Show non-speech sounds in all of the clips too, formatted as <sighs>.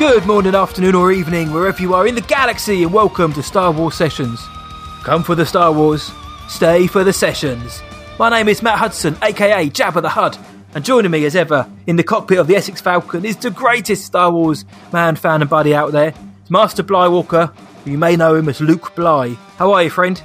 Good morning, afternoon, or evening, wherever you are in the galaxy, and welcome to Star Wars Sessions. Come for the Star Wars, stay for the sessions. My name is Matt Hudson, aka Jabba the Hutt, and joining me as ever in the cockpit of the Essex Falcon is the greatest Star Wars man, fan, and buddy out there. It's Master Bly Walker, you may know him as Luke Bly. How are you, friend?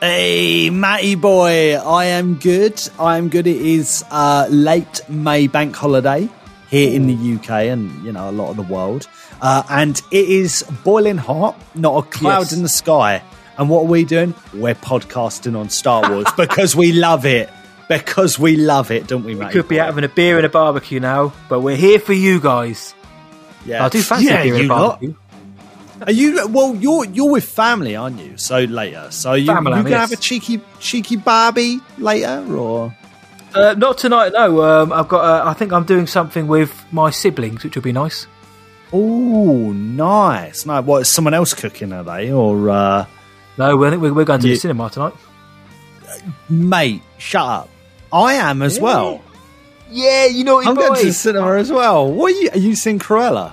Hey, Matty boy, I am good. I am good. It is uh, late May bank holiday here in the UK and you know a lot of the world, uh, and it is boiling hot. Not a cloud Yes. in the sky. And what are we doing? We're podcasting on Star Wars <laughs> because we love it. Because we love it, don't we, Matty? Could be out having a beer and a barbecue now, but we're here for you guys. Yeah, I do fancy yeah, a beer and a lot. barbecue. Are you well? You're you're with family, aren't you? So later, so you, Family, you gonna yes. have a cheeky cheeky Barbie later, or Uh, not tonight, no. Um, I've got. Uh, I think I'm doing something with my siblings, which will be nice. oh, nice, no. What is someone else cooking? Are they or uh, No, I think we're, we're going to Yeah. the cinema tonight. mate? Shut up. I am as well. Yeah, you know I'm going to the cinema as well. What are you? Are you seeing Cruella?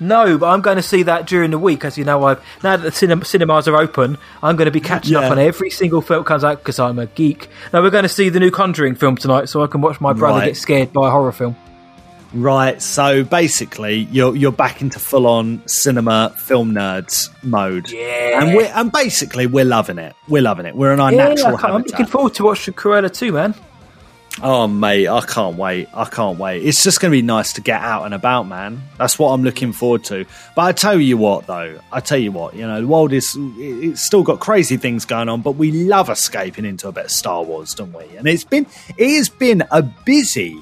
No, but I'm going to see that during the week. As you know, I've now that the cinem- cinemas are open, I'm going to be catching up on every single film that comes out because I'm a geek. Now we're going to see the new Conjuring film tonight, so I can watch my brother Right. get scared by a horror film. Right. So basically, you're you're back into full on cinema film nerds mode. Yeah. And we're and basically we're loving it. We're loving it. We're in our Yeah, natural I'm looking forward to watching Cruella too, man. Oh, mate, I can't wait. I can't wait. It's just going to be nice to get out and about, man. That's what I'm looking forward to. But I tell you what, though, I tell you what, you know, the world is, it's still got crazy things going on, but we love escaping into a bit of Star Wars, don't we? And it's been, it has been a busy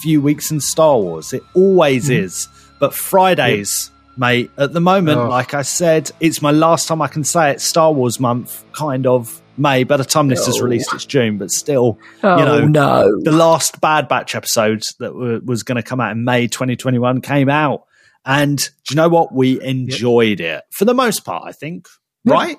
few weeks in Star Wars. It always mm. is. But Fridays, mate, at the moment, Oh. like I said, it's my last time I can say it, Star Wars month, kind of. May by the time this is Oh. released, it's June, but still, Oh you know, no! the last Bad Batch episode that was going to come out in May 2021 came out. And do you know what? We enjoyed it for the most part, I think. Right?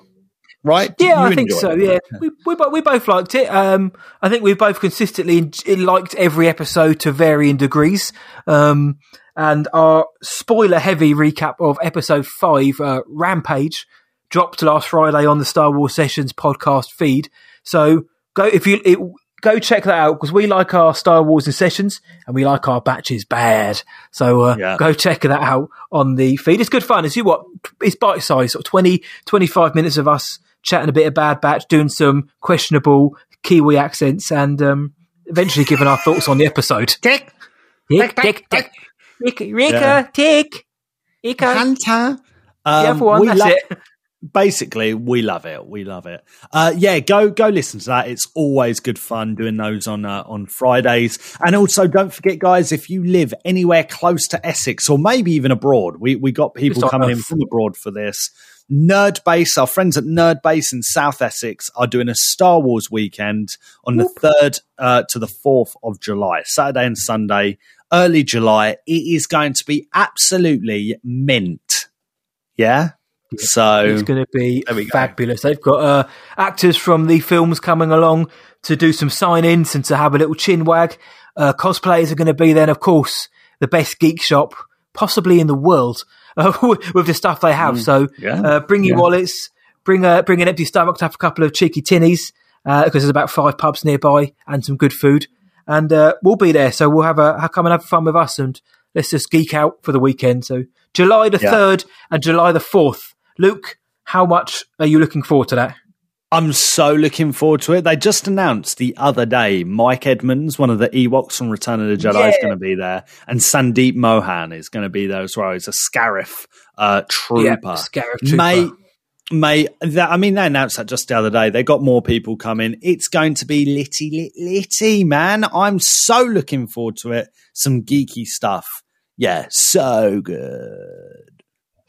Right? Yeah, You I think so. it, Yeah, we we, we both liked it. Um, I think we both consistently liked every episode to varying degrees. Um, and our spoiler-heavy recap of episode five, uh, Rampage, dropped last Friday on the Star Wars Sessions podcast feed. So go if you it, go check that out because we like our Star Wars in sessions and we like our batches bad. So uh, Yeah. go check that out on the feed. It's good fun. It's you what it's bite size, sort of 20, 25 minutes of us chatting a bit of bad batch, doing some questionable Kiwi accents, and um, eventually giving our thoughts on the episode. Tick, Tick, tick, tick. Rika, Rika, Yeah. tick. Rika. Hunter. The Um, other one, we that's love- it. Basically, we love it. We love it. Uh, yeah, go go listen to that. It's always good fun doing those on uh, on Fridays. And also, don't forget, guys, if you live anywhere close to Essex or maybe even abroad, we we got people coming in from abroad for this. Nerd Base, our friends at Nerd Base in South Essex are doing a Star Wars weekend on the third uh, to the fourth of July, Saturday and Sunday, early July. It is going to be absolutely mint. Yeah. So It's going to be we go. fabulous. They've got uh, actors from the films coming along to do some sign-ins and to have a little chin wag. Uh, cosplayers are going to be there, and of course, the best geek shop possibly in the world uh, <laughs> with the stuff they have. so yeah. uh, bring your Yeah. wallets, bring a bring an empty stomach to have a couple of cheeky tinnies because there's about five pubs nearby and some good food. And uh, we'll be there, so we'll have a come and have fun with us, and let's just geek out for the weekend. So July the Yeah. third and July the fourth. Luke, how much are you looking forward to that? I'm so looking forward to it. They just announced the other day Mike Edmonds, one of the Ewoks from Return of the Jedi, is going to be there, and Sandeep Mohan is going to be there as well. He's a Scarif uh, trooper. Scarif Trooper. Mate, mate, that, I mean, they announced that just the other day. They got more people coming. It's going to be litty, lit, litty, man. I'm so looking forward to it. Some geeky stuff. Yeah, so good.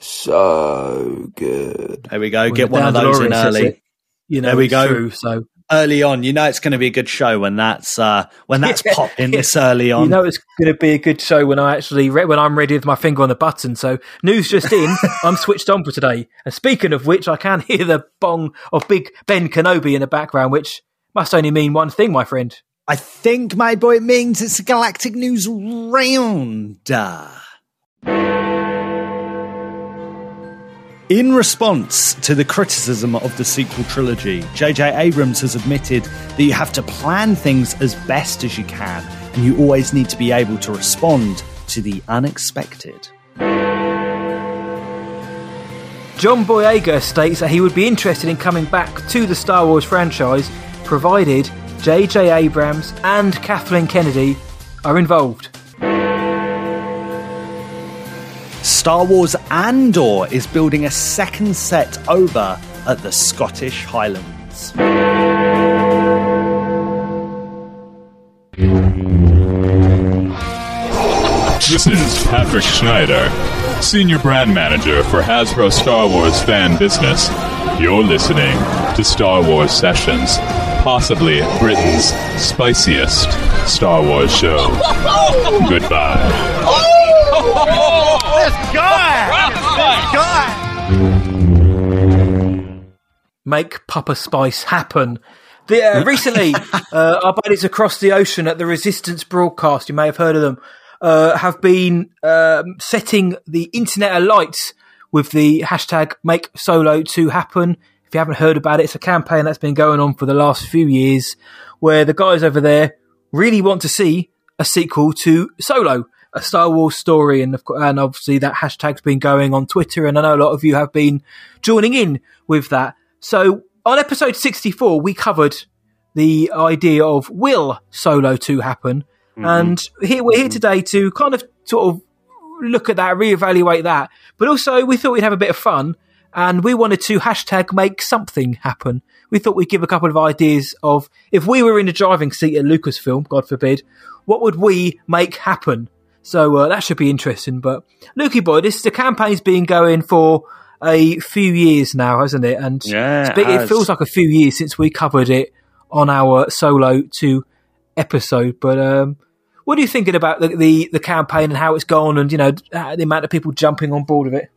So good. There we go. When Get one of those in early. it, You know, There we go. True, so Early on, you know it's going to be a good show when that's uh, when that's <laughs> Yeah. popping this <laughs> early on. you know it's going to be a good show when I actually re- when I'm ready with my finger on the button. So news just in, <laughs> I'm switched on for today. And speaking of which, I can hear the bong of Big Ben Kenobi in the background, which must only mean one thing, my friend. I think, my boy, it means it's a Galactic News Rounder. In response to the criticism of the sequel trilogy, J.J. Abrams has admitted that you have to plan things as best as you can, and you always need to be able to respond to the unexpected. John Boyega states that he would be interested in coming back to the Star Wars franchise, provided J.J. Abrams and Kathleen Kennedy are involved. Star Wars Andor is building a second set over at the Scottish Highlands. This is Patrick Schneider, Senior Brand Manager for Hasbro Star Wars Fan Business. You're listening to Star Wars Sessions, possibly Britain's spiciest Star Wars show. <laughs> Goodbye. Oh! Make Papa Spice happen. The, uh, <laughs> recently, uh, our buddies across the ocean at the Resistance broadcast, you may have heard of them, uh, have been um, setting the internet alight with the hashtag Make Solo 2 happen. If you haven't heard about it, it's a campaign that's been going on for the last few years, where the guys over there really want to see a sequel to Solo, a Star Wars story, and of, and obviously that hashtag's been going on Twitter, and I know a lot of you have been joining in with that. So on episode 64, we covered the idea of will Solo 2 happen? Mm-hmm. And here we're here mm-hmm. today to kind of sort of look at that, reevaluate that. But also, we thought we'd have a bit of fun and we wanted to hashtag make something happen. We thought we'd give a couple of ideas of if we were in the driving seat at Lucasfilm, God forbid, what would we make happen? So uh, that should be interesting. But Lukey boy, this the campaign's been going for a few years now, hasn't it? And Yeah, it's been- it it feels like a few years since we covered it on our solo two episode. But um, what are you thinking about the, the the campaign and how it's gone, and you know the amount of people jumping on board of it?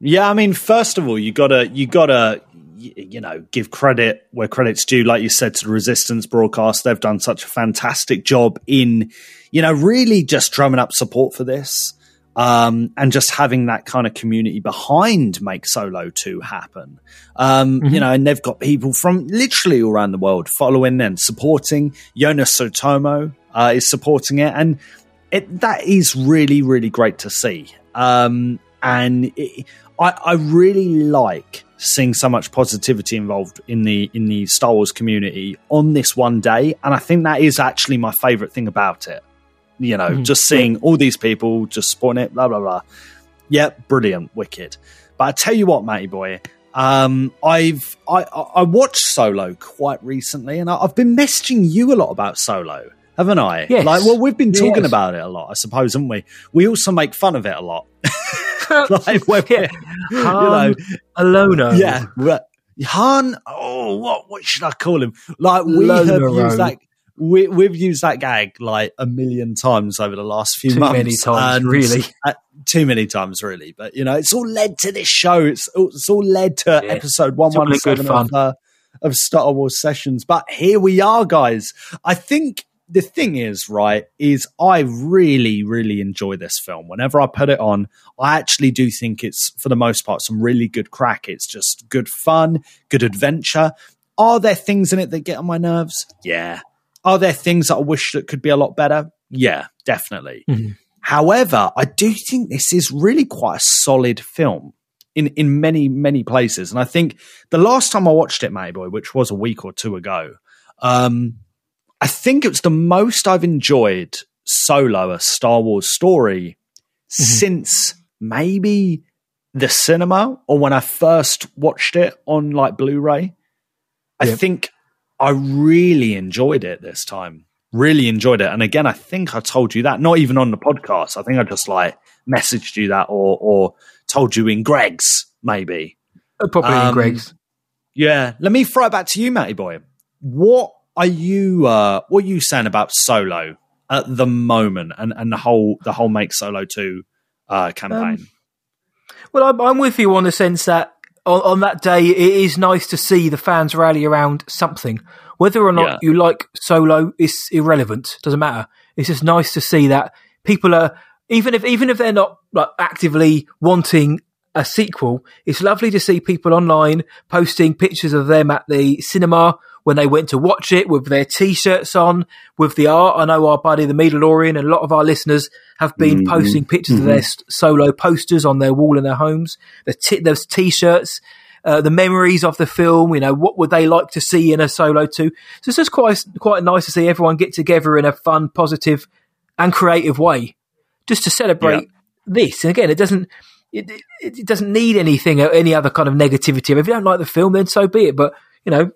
Yeah, I mean, first of all, you gotta you gotta you know give credit where credit's due. Like you said to the Resistance broadcast, they've done such a fantastic job in you know really just drumming up support for this. Um, and just having that kind of community behind Make Solo 2 happen. Um, You know, and they've got people from literally all around the world following and supporting. Joonas Suotamo uh, is supporting it. And it, that is really, really great to see. Um, and it, I, I really like seeing so much positivity involved in the in the Star Wars community on this one day, and I think that is actually my favorite thing about it. You know, just seeing all these people just spawn it, blah blah blah. Yeah, brilliant, wicked. But I tell you what, matey boy, um, I've I, I watched Solo quite recently, and I, I've been messaging you a lot about Solo, haven't I? Yes. Like, well, we've been talking Yes. about it a lot, I suppose, haven't we? We also make fun of it a lot. <laughs> <laughs> like, when we're- you know, Han Alona. yeah. Han. Oh, what what should I call him? Like we have used that. We, we've used that gag like a million times over the last few Too months. many times, and- really. <laughs> uh, too many times, really. But you know, it's all led to this show. It's it's all led to Yeah. episode one all one good of uh, of Star Wars sessions. But here we are, guys. I think the thing is, right, is I really, really enjoy this film. Whenever I put it on, I actually do think it's, for the most part, some really good crack. It's just good fun, good adventure. Are there things in it that get on my nerves? Yeah. Are there things that I wish that could be a lot better? Yeah, definitely. However, I do think this is really quite a solid film in, in many, many places. And I think the last time I watched it, Mayboy, which was a week or two ago, um, I think it was the most I've enjoyed solo a Star Wars story since maybe the cinema or when I first watched it on like Blu-ray. I Yep. think I really enjoyed it this time. Really enjoyed it. And again, I think I told you that, not even on the podcast. I think I just like messaged you that or or told you in Greggs, maybe. Uh, Probably in Um, Greggs. Yeah. Let me throw it back to you, Matty boy. What are you uh what are you saying about solo at the moment and, and the whole the whole make solo two uh campaign? Well, I'm, I'm with you on the sense that on, on that day, it is nice to see the fans rally around something. Whether or not Yeah. you like solo is irrelevant. Doesn't matter. It's just nice to see that people are even if even if they're not like actively wanting a sequel. It's lovely to see people online posting pictures of them at the cinema when they went to watch it with their t-shirts on, with the art. I know our buddy, the Mandalorian, and a lot of our listeners have been posting pictures of their solo posters on their wall in their homes, the t- those t-shirts, uh, the memories of the film. You know, what would they like to see in a solo too? So it's just quite quite nice to see everyone get together in a fun, positive, and creative way, just to celebrate this. And again, it doesn't. It, it, it doesn't need anything or any other kind of negativity. If you don't like the film, then so be it. But you know,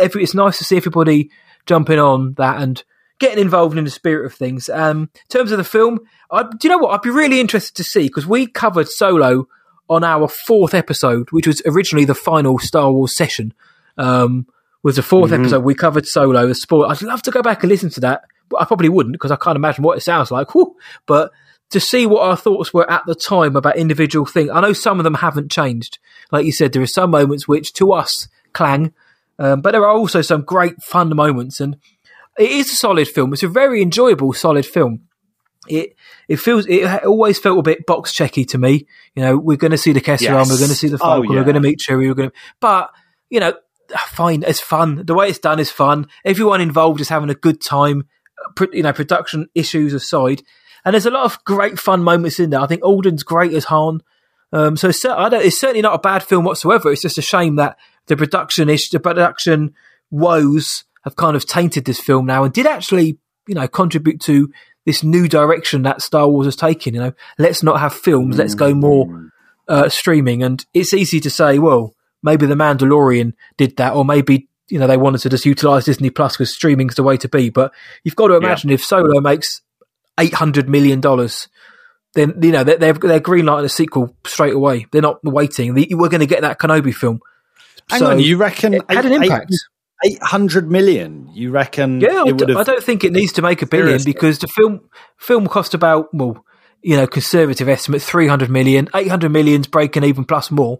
every, it's nice to see everybody jumping on that and getting involved in the spirit of things. Um, in terms of the film, I, do you know what? I'd be really interested to see because we covered Solo on our fourth episode, which was originally the final Star Wars session. Um, was the 4th episode we covered Solo as sport. I'd love to go back and listen to that, but I probably wouldn't because I can't imagine what it sounds like. Whew. But to see what our thoughts were at the time about individual things, I know some of them haven't changed. Like you said, there are some moments which to us clang, um, but there are also some great fun moments, and it is a solid film. It's a very enjoyable, solid film. It it feels it always felt a bit box checky to me. You know, we're going to see the Kessel Yes. we're going to see the Oh, Falcon, we're going to meet Chewie, we're going to, but you know, fine, it's fun. The way it's done is fun. Everyone involved is having a good time. You know, production issues aside, and there's a lot of great fun moments in there. I think Alden's great as Han. Um, so it's, I don't, it's certainly not a bad film whatsoever. It's just a shame that the production ish, the production woes have kind of tainted this film now and did actually, you know, contribute to this new direction that Star Wars has taken. You know, let's not have films, let's go more uh, streaming. And it's easy to say, well, maybe The Mandalorian did that, or maybe you know they wanted to just utilize Disney Plus because streaming's the way to be. But you've got to imagine if Solo makes eight hundred million dollars. Then you know they're they're, they're greenlighting a sequel straight away. They're not waiting. The- We're going to get that Kenobi film. Hang So on, you reckon it had an impact. Eight hundred million. You reckon? Yeah, I, would d- have. I don't think it needs to make a billion Seriously. because the film film cost about well, you know, conservative estimate three hundred million, eight hundred million's breaking even plus more.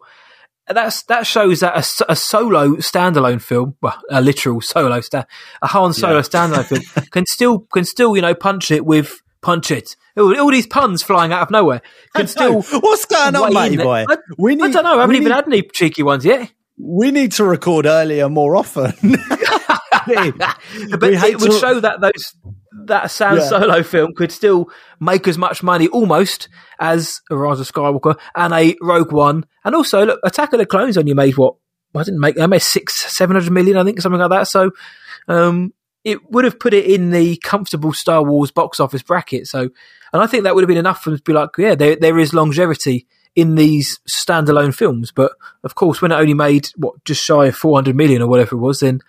And That's that shows that a solo standalone film, well, a literal solo sta- a Han Solo Yeah. standalone film <laughs> can still can still you know punch it with punch it. All, all these puns flying out of nowhere can still. What's going on, matey boy? I, We I don't know. I haven't even need- had any cheeky ones yet. We need to record earlier more often. <laughs> but it would to- show that those that San Yeah. Solo film could still make as much money almost as a Rise of Skywalker and a Rogue One, and also look, Attack of the Clones only made what I didn't make. I made six, seven hundred million, I think, something like that. So, um, it would have put it in the comfortable Star Wars box office bracket. So, and I think that would have been enough for them to be like, yeah, there there is longevity in these standalone films. But of course, when it only made what just shy of four hundred million or whatever it was, then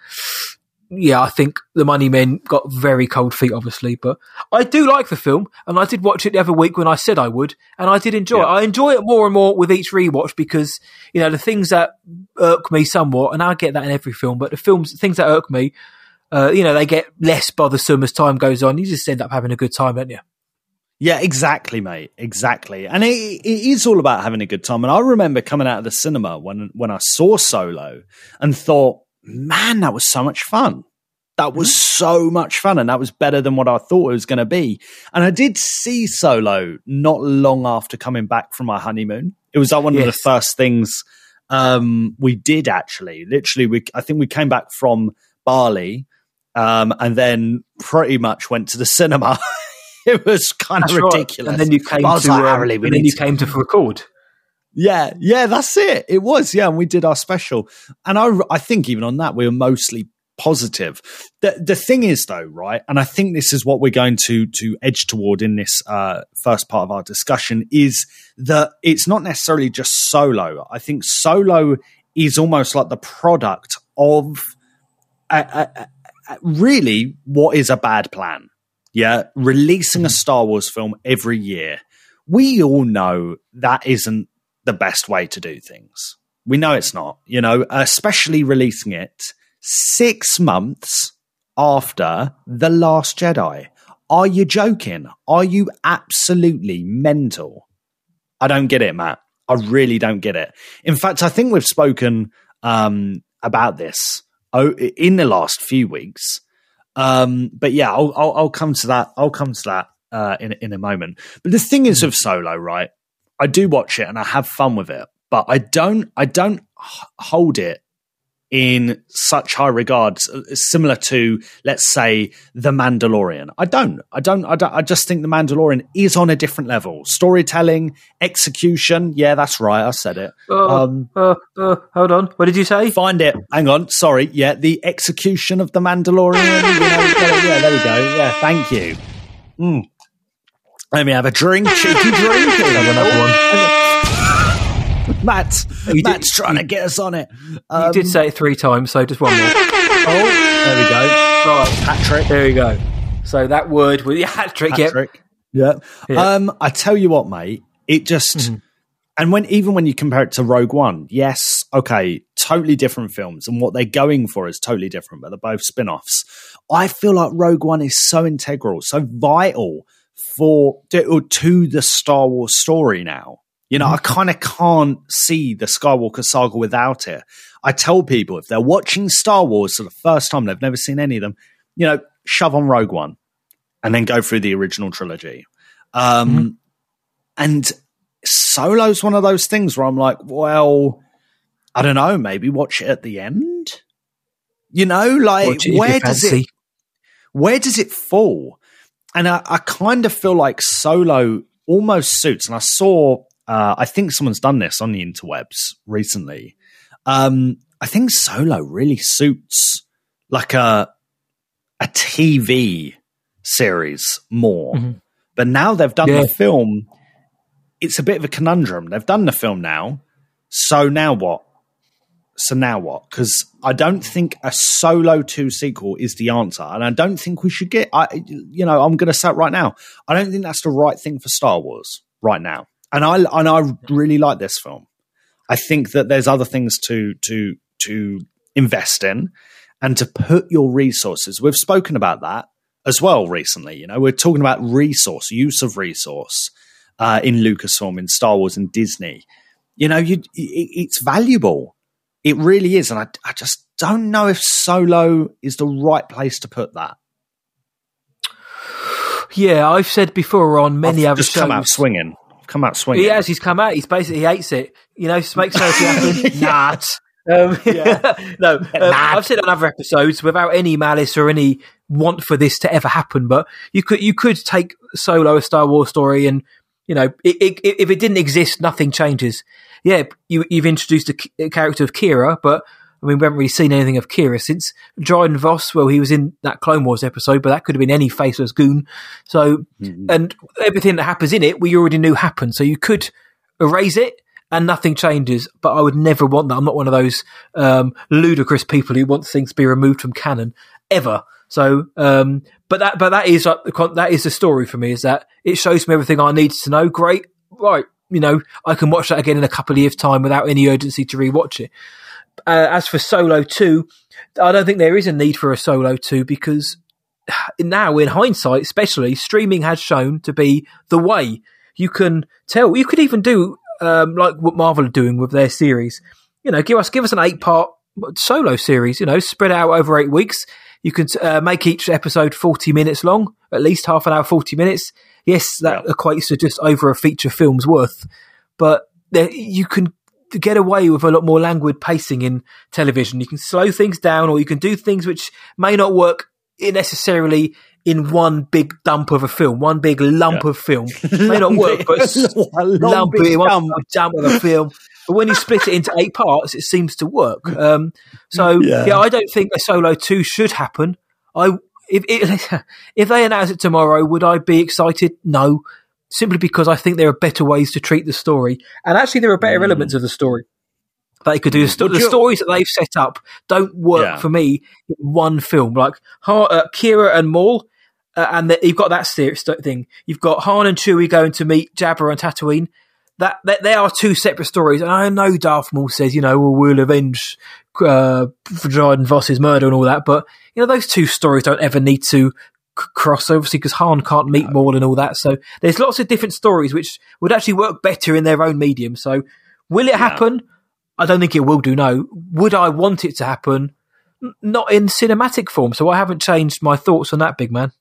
yeah, I think the Money Men got very cold feet, obviously. But I do like the film, and I did watch it the other week when I said I would, and I did enjoy it. I enjoy it more and more with each rewatch because you know the things that irk me somewhat, and I get that in every film, but the films things that irk me, uh, you know, they get less bothersome as time goes on. You just end up having a good time, don't you? Yeah, exactly, mate. Exactly. And it, it is all about having a good time. And I remember coming out of the cinema when when I saw Solo and thought, man, that was so much fun. That was so much fun. And that was better than what I thought it was going to be. And I did see Solo not long after coming back from my honeymoon. It was like one of the first things um, we did actually. Literally, we I think we came back from Bali um, and then pretty much went to the cinema. <laughs> it was kind That's of right. ridiculous. And then you came But to like, um, and then you to- came to record. yeah, yeah, that's it. It was, yeah, and we did our special, and I, I think even on that we were mostly positive. The the thing is though, right, and I think this is what we're going to to edge toward in this uh, first part of our discussion is that it's not necessarily just solo. I think solo is almost like the product of a, a, really, what is a bad plan? Yeah, releasing a Star Wars film every year. We all know that isn't the best way to do things. We know it's not, you know, especially releasing it six months after The Last Jedi. Are you joking? Are you absolutely mental? I don't get it, Matt. I really don't get it. In fact, I think we've spoken um, about this in the last few weeks. Um, but yeah, I'll, I'll, I'll, come to that. I'll come to that uh, in in a moment. But the thing is with Solo, right? I do watch it and I have fun with it, but I don't. I don't hold it in such high regards, uh, similar to, let's say, The Mandalorian. I don't. I don't. I don't. I just think The Mandalorian is on a different level. Storytelling, execution. Yeah, that's right. I said it. Uh, um, uh, uh, hold on. What did you say? Find it. Hang on. Sorry. Yeah, the execution of The Mandalorian. <laughs> you know, yeah, there we go. Yeah, thank you. Mm. Let me have a drink. Cheeky drink. another one. Matt, you Matt's did, trying to get us on it. Um, you did say it three times, so just one more. oh, there we go. Right, hat trick. There we go. So that word with the hat trick. Hat trick. Yeah. Um, I tell you what, mate. It just. Mm-hmm. And when even when you compare it to Rogue One, yes, okay, totally different films, and what they're going for is totally different, but they're both spin-offs. I feel like Rogue One is so integral, so vital for to the Star Wars story now. You know, I mm-hmm. kind of can't see the Skywalker saga without it. I tell people if they're watching Star Wars for the first time, they've never seen any of them, you know, shove on Rogue One and then go through the original trilogy. Um, mm-hmm. And Solo's one of those things where I'm like, well, I don't know, maybe watch it at the end. You know, like where does it where does it fall? And I, I kind of feel like Solo almost suits. And I saw uh, I think someone's done this on the interwebs recently. Um, I think Solo really suits like a a TV series more. Mm-hmm. But now they've done yeah. the film, it's a bit of a conundrum. They've done the film now, so now what? So now what? Because I don't think a Solo two sequel is the answer, and I don't think we should get. I, you know, I'm going to say it right now. I don't think that's the right thing for Star Wars right now and I and I really like this film. I think that there's other things to to to invest in and to put your resources. We've spoken about that as well recently. You know, we're talking about resource use of resource uh, in Lucasfilm, in Star Wars, and Disney. You know, you, it, it's valuable. It really is, and I, I just don't know if Solo is the right place to put that. Yeah, I've said before on many I've other just shows. Come out swinging come out swinging. He has. He's come out. He's basically he hates it. You know, makes something happen. Nah. Um, yeah. <laughs> no, um, I've said on other episodes without any malice or any want for this to ever happen, but you could you could take Solo a Star Wars story and you know it, it, if it didn't exist, nothing changes. Yeah, you, you've introduced a, a character of Qi'ra, but I mean, we haven't really seen anything of Qi'ra since Dryden Voss. Well, he was in that Clone Wars episode, but that could have been any faceless goon. So, mm-hmm. and everything that happens in it, we already knew happened. So you could erase it and nothing changes. But I would never want that. I'm not one of those um, ludicrous people who wants things to be removed from canon ever. So, um, but that, but that is uh, that is the story for me. Is that it shows me everything I need to know. Great, right? You know, I can watch that again in a couple of years' time without any urgency to rewatch it. Uh, as for Solo 2, I don't think there is a need for a Solo 2 because <sighs> now, in hindsight, especially, streaming has shown to be the way. You can tell, you could even do um, like what Marvel are doing with their series. You know, give us give us an eight part solo series. You know, spread out over eight weeks. You can uh, make each episode forty minutes long, at least half an hour, forty minutes. Yes, that yeah. equates to just over a feature film's worth, but there, you can get away with a lot more languid pacing in television. You can slow things down, or you can do things which may not work necessarily in one big dump of a film, one big lump yeah. of film. <laughs> may not work, but <laughs> lump one dump of a film. But when you split it into eight parts, it seems to work. Um, so yeah. yeah. I don't think a solo two should happen. I if <laughs> if they announce it tomorrow, would I be excited? No, simply because I think there are better ways to treat the story. And actually, there are better mm. elements of the story. They could do the, sto- the you- stories that they've set up don't work Yeah. for me in one film. Like Ha- uh, Qi'ra and Maul, uh, and the, you've got that st- thing. You've got Han and Chewie going to meet Jabba and Tatooine. That, that they are two separate stories. And I know Darth Maul says, you know, well, we'll avenge uh, Dryden Voss's murder and all that, but you know, those two stories don't ever need to c- cross obviously because Han can't meet Maul and all that. So there's lots of different stories which would actually work better in their own medium. So will it happen? I don't think it will do. No. Would I want it to happen? N- Not in cinematic form. So I haven't changed my thoughts on that, big man.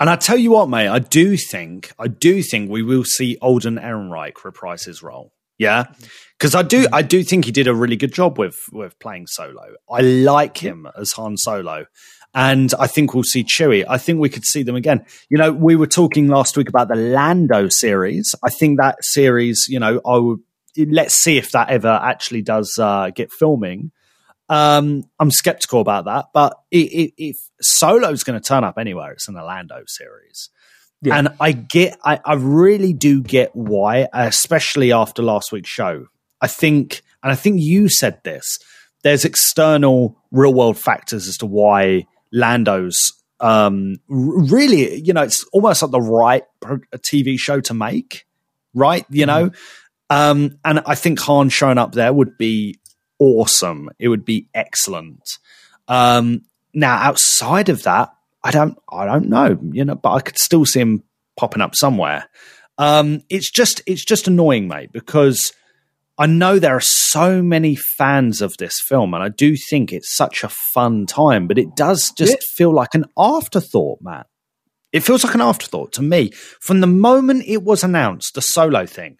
And I tell you what, mate, I do think, I do think we will see Alden Ehrenreich reprise his role. Yeah, mm. because I do, mm. I do think he did a really good job with with playing Solo. I like him as Han Solo, and I think we'll see Chewie. I think we could see them again. You know, we were talking last week about the Lando series. I think that series, you know, I would let's see if that ever actually does uh, get filming. Um, I'm skeptical about that, but i i if Solo's going to turn up anywhere, it's in the Lando series. Yeah. And I get, I, I really do get why, especially after last week's show. I think, and I think you said this, there's external real world factors as to why Lando's um, r- really, you know, it's almost like the right pro- TV show to make, right? You know? Um, and I think Han showing up there would be awesome. It would be excellent. Um, now, outside of that, I don't, I don't know, you know, but I could still see him popping up somewhere. Um, it's just, it's just annoying, mate, because I know there are so many fans of this film, and I do think it's such a fun time, but it does just Yeah. feel like an afterthought, Matt. It feels like an afterthought to me. From the moment it was announced, the solo thing,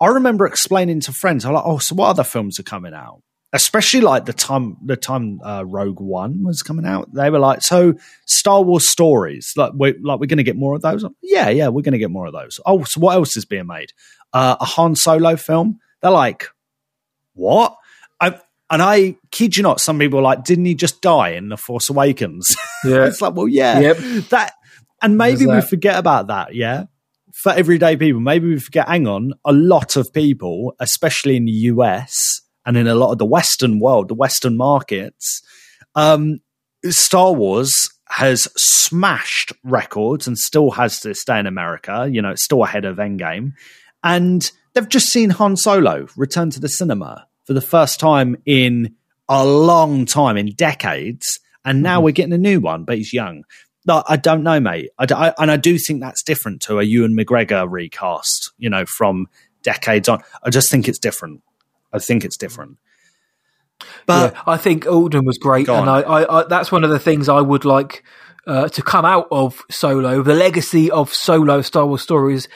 I remember explaining to friends, I'm like, oh, so what other films are coming out? Especially like the time the time uh, Rogue One was coming out, they were like, "So Star Wars stories, like we're like we're going to get more of those." Yeah, yeah, we're going to get more of those. Oh, so what else is being made? Uh, a Han Solo film? They're like, "What?" I, and I kid you not, some people are like, "Didn't he just die in the Force Awakens?" <laughs> Yeah. it's like, well, yeah, Yep. that, and maybe we forget about that. Yeah, for everyday people, maybe we forget. Hang on, a lot of people, especially in the US and in a lot of the Western world, the Western markets, um, Star Wars has smashed records and still has to this day in America. You know, it's still ahead of Endgame, and they've just seen Han Solo return to the cinema for the first time in a long time, in decades, and now we're getting a new one, but he's young. No, I don't know, mate. I, I- and I do think that's different to a Ewan McGregor recast. You know, from decades on. I just think it's different. I think it's different. But yeah, I think Alden was great, and. I, I, I, that's one of the things I would like uh, to come out of Solo, the legacy of Solo Star Wars stories.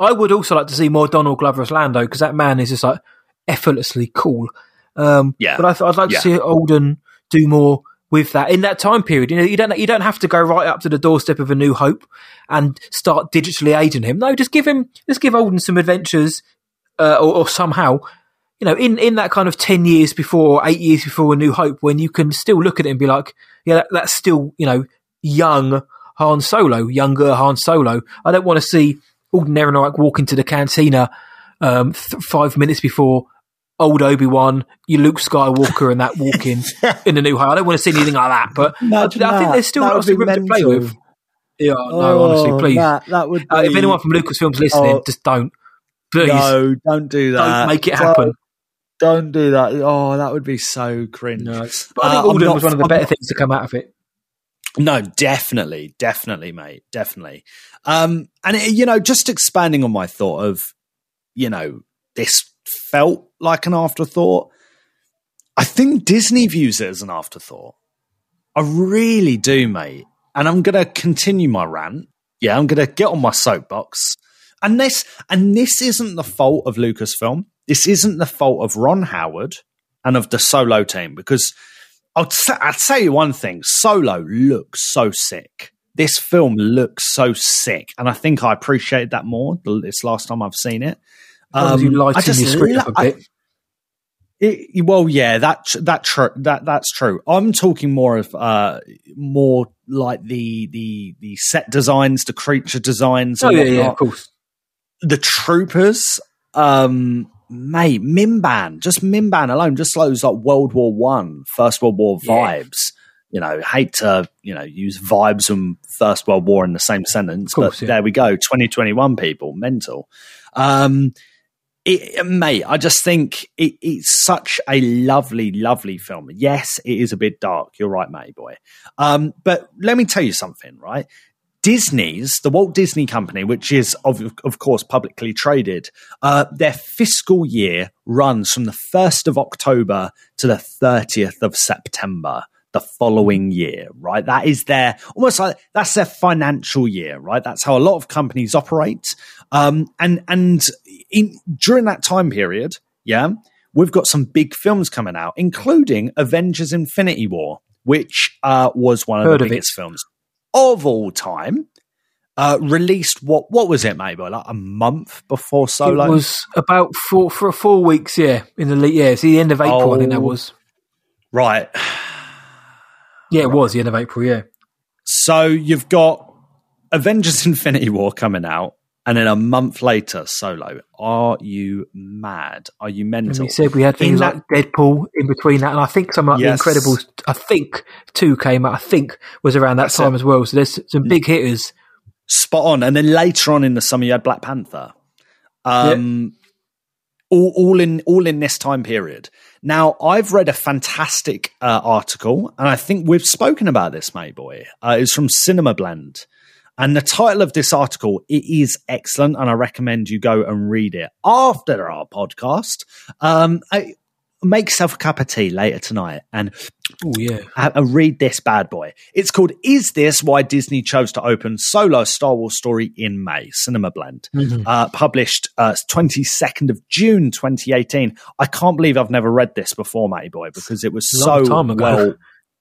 I would also like to see more Donald Glover as Lando because that man is just like effortlessly cool. Um, Yeah. but I th- I'd like Yeah. to see Alden do more with that in that time period. You know, you don't you don't have to go right up to the doorstep of A New Hope and start digitally aging him. No, just give him just give Alden some adventures, uh, or, or somehow you know, in, in that kind of 10 years before, eight years before A New Hope, when you can still look at it and be like, yeah, that, that's still, you know, young Han Solo, younger Han Solo. I don't want to see Alden like walk into the cantina um, th- five minutes before old Obi Wan, you Luke Skywalker, and that walk <laughs> in in A New Hope. I don't want to see anything like that, but I, I think there's still That of room to play with. Yeah, no, honestly, Oh, please. Matt, that would Uh, if anyone from Lucasfilm's listening, Oh. just don't. Please. No, don't do that. Don't make it Don't- happen. Don't, do that. Oh, that would be so cringe. No. But I Uh, think I'm Alden not- was one of the I'm better not- things to come out of it. No, definitely, definitely, mate, definitely. Um, and it, you know, just expanding on my thought of, you know, this felt like an afterthought. I think Disney views it as an afterthought. I really do, mate. And I'm going to continue my rant. Yeah, I'm going to get on my soapbox. And this, and this isn't the fault of Lucasfilm. This isn't the fault of Ron Howard and of the Solo team because I'll, t- I'll tell you one thing: Solo looks so sick. This film looks so sick, and I think I appreciated that more th- this last time I've seen it. As long as you Um, I lighten just your script up a I- bit. it, well, yeah, that that that that's true. I'm talking more of uh more like the the the set designs, the creature designs. oh yeah, yeah, of course. the troopers um mate, Mimban, just Mimban alone, just those like World War One, First World War vibes. You know, hate to you know use vibes and First World War in the same sentence, course, but yeah. there we go. Twenty twenty one people, mental. Um, it, mate, I just think it, it's such a lovely, lovely film. Yes, it is a bit dark. You're right, mate, boy. Um, but let me tell you something, right? Disney's, the Walt Disney Company, which is of, of course publicly traded, uh, their fiscal year runs from the 1st of October to the 30th of September the following year, right? That is their almost like that's their financial year, right? That's how a lot of companies operate. Um, and and in, during that time period, yeah, we've got some big films coming out, including Avengers: Infinity War, which uh, was one of Heard the of it. biggest films of all time. Uh, released what what was it, maybe like a month before Solo? It was about four for four weeks, yeah, in the yeah, it's the end of April. I think that Oh. was. right. Yeah, it was the end of April. Yeah, So you've got Avengers: Infinity War coming out, and then a month later, Solo. Are you mad? Are you mental? we said we had things In like Deadpool in between that, and I think something like Yes. The Incredibles. I think two came out. I think was around that That's time it. as well. So there's some big hitters. spot on. And then later on in the summer, you had Black Panther. Um, all, all in all in this time period. Now, I've read a fantastic uh, article, and I think we've spoken about this, mate boy. Uh, it's from Cinema Blend, and the title of this article it is excellent, and I recommend you go and read it after our podcast. Um, I, make yourself a cup of tea later tonight, and Oh yeah, uh, uh, read this bad boy. It's called "Is This Why Disney Chose to Open Solo Star Wars Story in May?" Cinema Blend, uh, published twenty second of June, twenty eighteen. I can't believe I've never read this before, matey boy, because it was Long so well.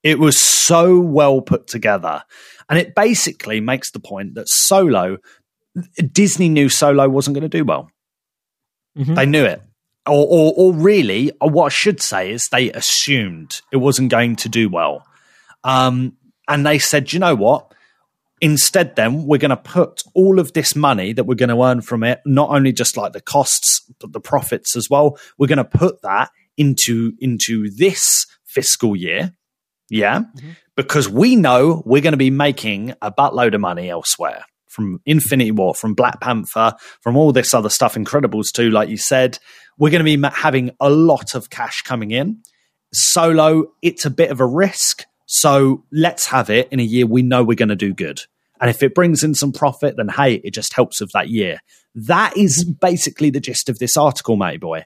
It was so well put together, and it basically makes the point that Solo, Disney knew Solo wasn't going to do well. Mhm. They knew it. Or, or, or really, or what I should say is they assumed it wasn't going to do well. Um, and they said, you know what? Instead, then we're going to put all of this money that we're going to earn from it, not only just like the costs, but the profits as well. We're going to put that into into this fiscal year, yeah, because we know we're going to be making a buttload of money elsewhere from Infinity War, from Black Panther, from all this other stuff, Incredibles too, like you said. We're going to be having a lot of cash coming in. Solo, it's a bit of a risk. So let's have it in a year we know we're going to do good. And if it brings in some profit, then hey, it just helps with that year. That is basically the gist of this article, mate boy.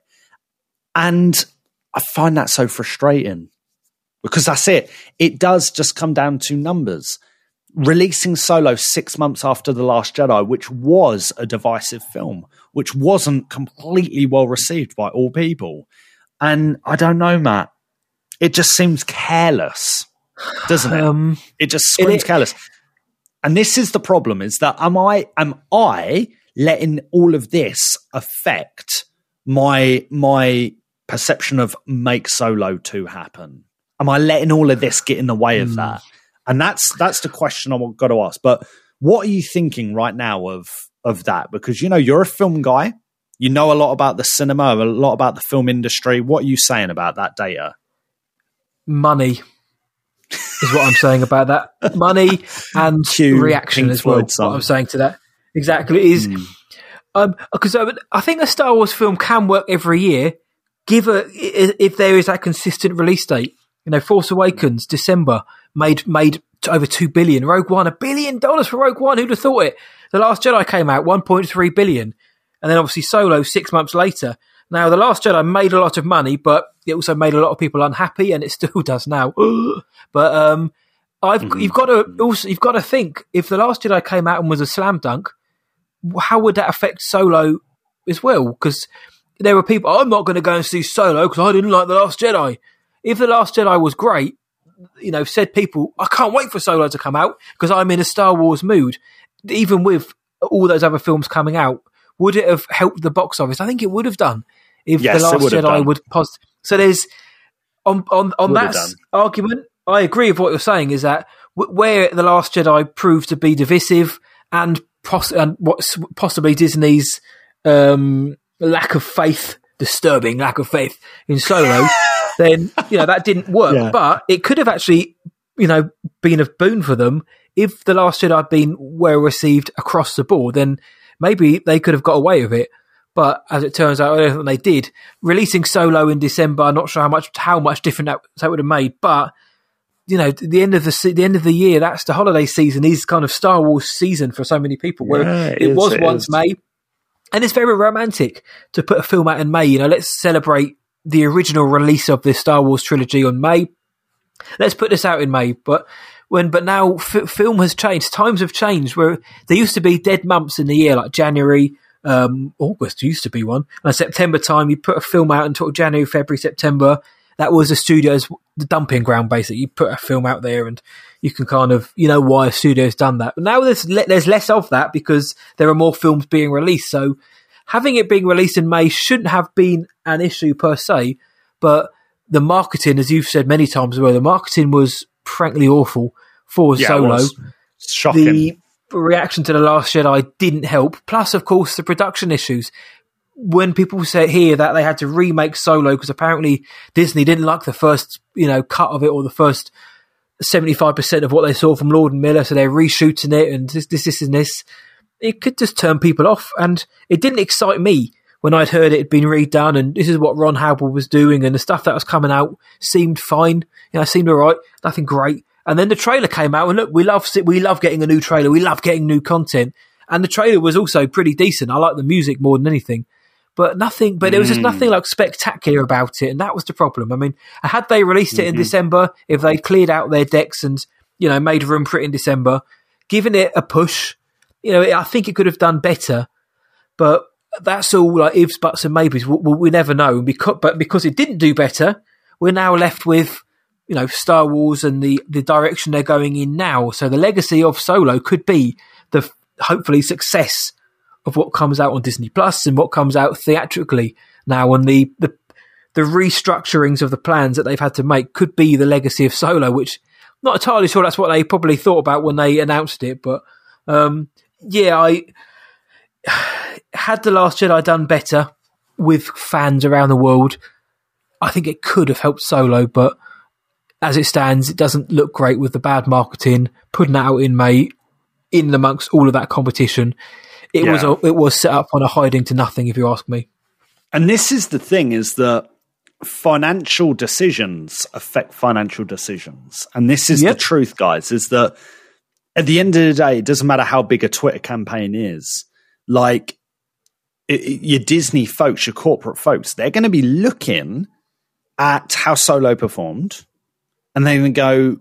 And I find that so frustrating because that's it. It does just come down to numbers. Releasing Solo six months after The Last Jedi, which was a divisive film, which wasn't completely well received by all people. And I don't know, Matt. It just seems careless, doesn't it? um, It just screams it- careless. And this is the problem: is that am I am I letting all of this affect my my perception of make solo two happen? Am I letting all of this get in the way of that? And that's that's the question I've got to ask. But what are you thinking right now of of that? Because you know you're a film guy, you know a lot about the cinema, a lot about the film industry. What are you saying about that data? money is what I'm saying about that. Money <laughs> and Cue reaction as well. What I'm saying to that exactly is um because I, would- I think a Star Wars film can work every year. Give a if there is that consistent release date. You know, Force Awakens December made made to over two billion. Rogue One a billion dollars for Rogue One. Who'd have thought it? The Last Jedi came out 1.3 billion, and then obviously Solo six months later. Now, The Last Jedi made a lot of money, but it also made a lot of people unhappy, and it <laughs> still does now. <gasps> but um, I've you've got to also you've got to think if The Last Jedi came out and was a slam dunk, how would that affect Solo as well? Because there were people, I'm not going to go and see Solo because I didn't like The Last Jedi. If The Last Jedi was great, you know, said people, I can't wait for Solo to come out because I'm in a Star Wars mood. Even with all those other films coming out, would it have helped the box office? I think it would have done if Yes, The Last Jedi would pos- So there's on on on Would that argument. I agree with what you're saying. Is that where the Last Jedi proved to be divisive and, poss- and what's possibly Disney's um, lack of faith disturbing lack of faith in Solo, <laughs> then you know that didn't work. Yeah. But it could have actually, you know, been a boon for them if the Last Jedi had been well received across the board. Then maybe they could have got away with it. But as it turns out, I don't think they did. Releasing Solo in December, I'm not sure how much how much different that, that would have made. But you know, the end of the the end of the year, that's the holiday season is kind of Star Wars season for so many people. Where Yeah, it it, is, was it once is. May, and it's very romantic to put a film out in May. You know, let's celebrate the original release of this Star Wars trilogy on May. Let's put this out in May, but when but now f- film has changed. Times have changed. Where there used to be dead months in the year, like January, um, August used to be one, and September time you put a film out until January, February, September. That was the studio's the dumping ground, basically. You put a film out there, and you can kind of you know why a studio's done that. But now there's le- there's less of that because there are more films being released. So having it being released in May shouldn't have been an issue per se, but the marketing, as you've said many times well, the marketing was frankly awful for Yeah, Solo. Shocking. The reaction to The Last Jedi didn't help. Plus, of course, the production issues. When people say here that they had to remake Solo because apparently Disney didn't like the first, you know, cut of it or the first seventy-five percent of what they saw from Lord and Miller, so they're reshooting it and this, this, this, and this. It could just turn people off, and it didn't excite me when I'd heard it had been redone, and this is what Ron Howard was doing, and the stuff that was coming out seemed fine. You know, seemed all right, nothing great. And then the trailer came out, and look, we love we love getting a new trailer, we love getting new content, and the trailer was also pretty decent. I like the music more than anything, but nothing. But there was just hmm. nothing like spectacular about it, and that was the problem. I mean, had they released it in mm-hmm. December, if they cleared out their decks and you know made room for it in December, given it a push, you know, I think it could have done better. But that's all like ifs, buts, and maybes. We, we, we never know. Because, but because it didn't do better, we're now left with you know Star Wars and the the direction they're going in now. So the legacy of Solo could be the hopefully success of what comes out on Disney Plus and what comes out theatrically now, on the the the restructurings of the plans that they've had to make could be the legacy of Solo, which I'm not entirely sure that's what they probably thought about when they announced it, but um, yeah, I had the Last Jedi done better with fans around the world. I think it could have helped Solo, but as it stands, it doesn't look great with the bad marketing. Putting it out in May, in amongst all of that competition, it was a, it was set up on a hiding to nothing, if you ask me. And this is the thing is that financial decisions affect financial decisions. And this is Yep. the truth, guys, is that at the end of the day, it doesn't matter how big a Twitter campaign is. Like it, it- your Disney folks, your corporate folks, they're going to be looking at how Solo performed and going to go,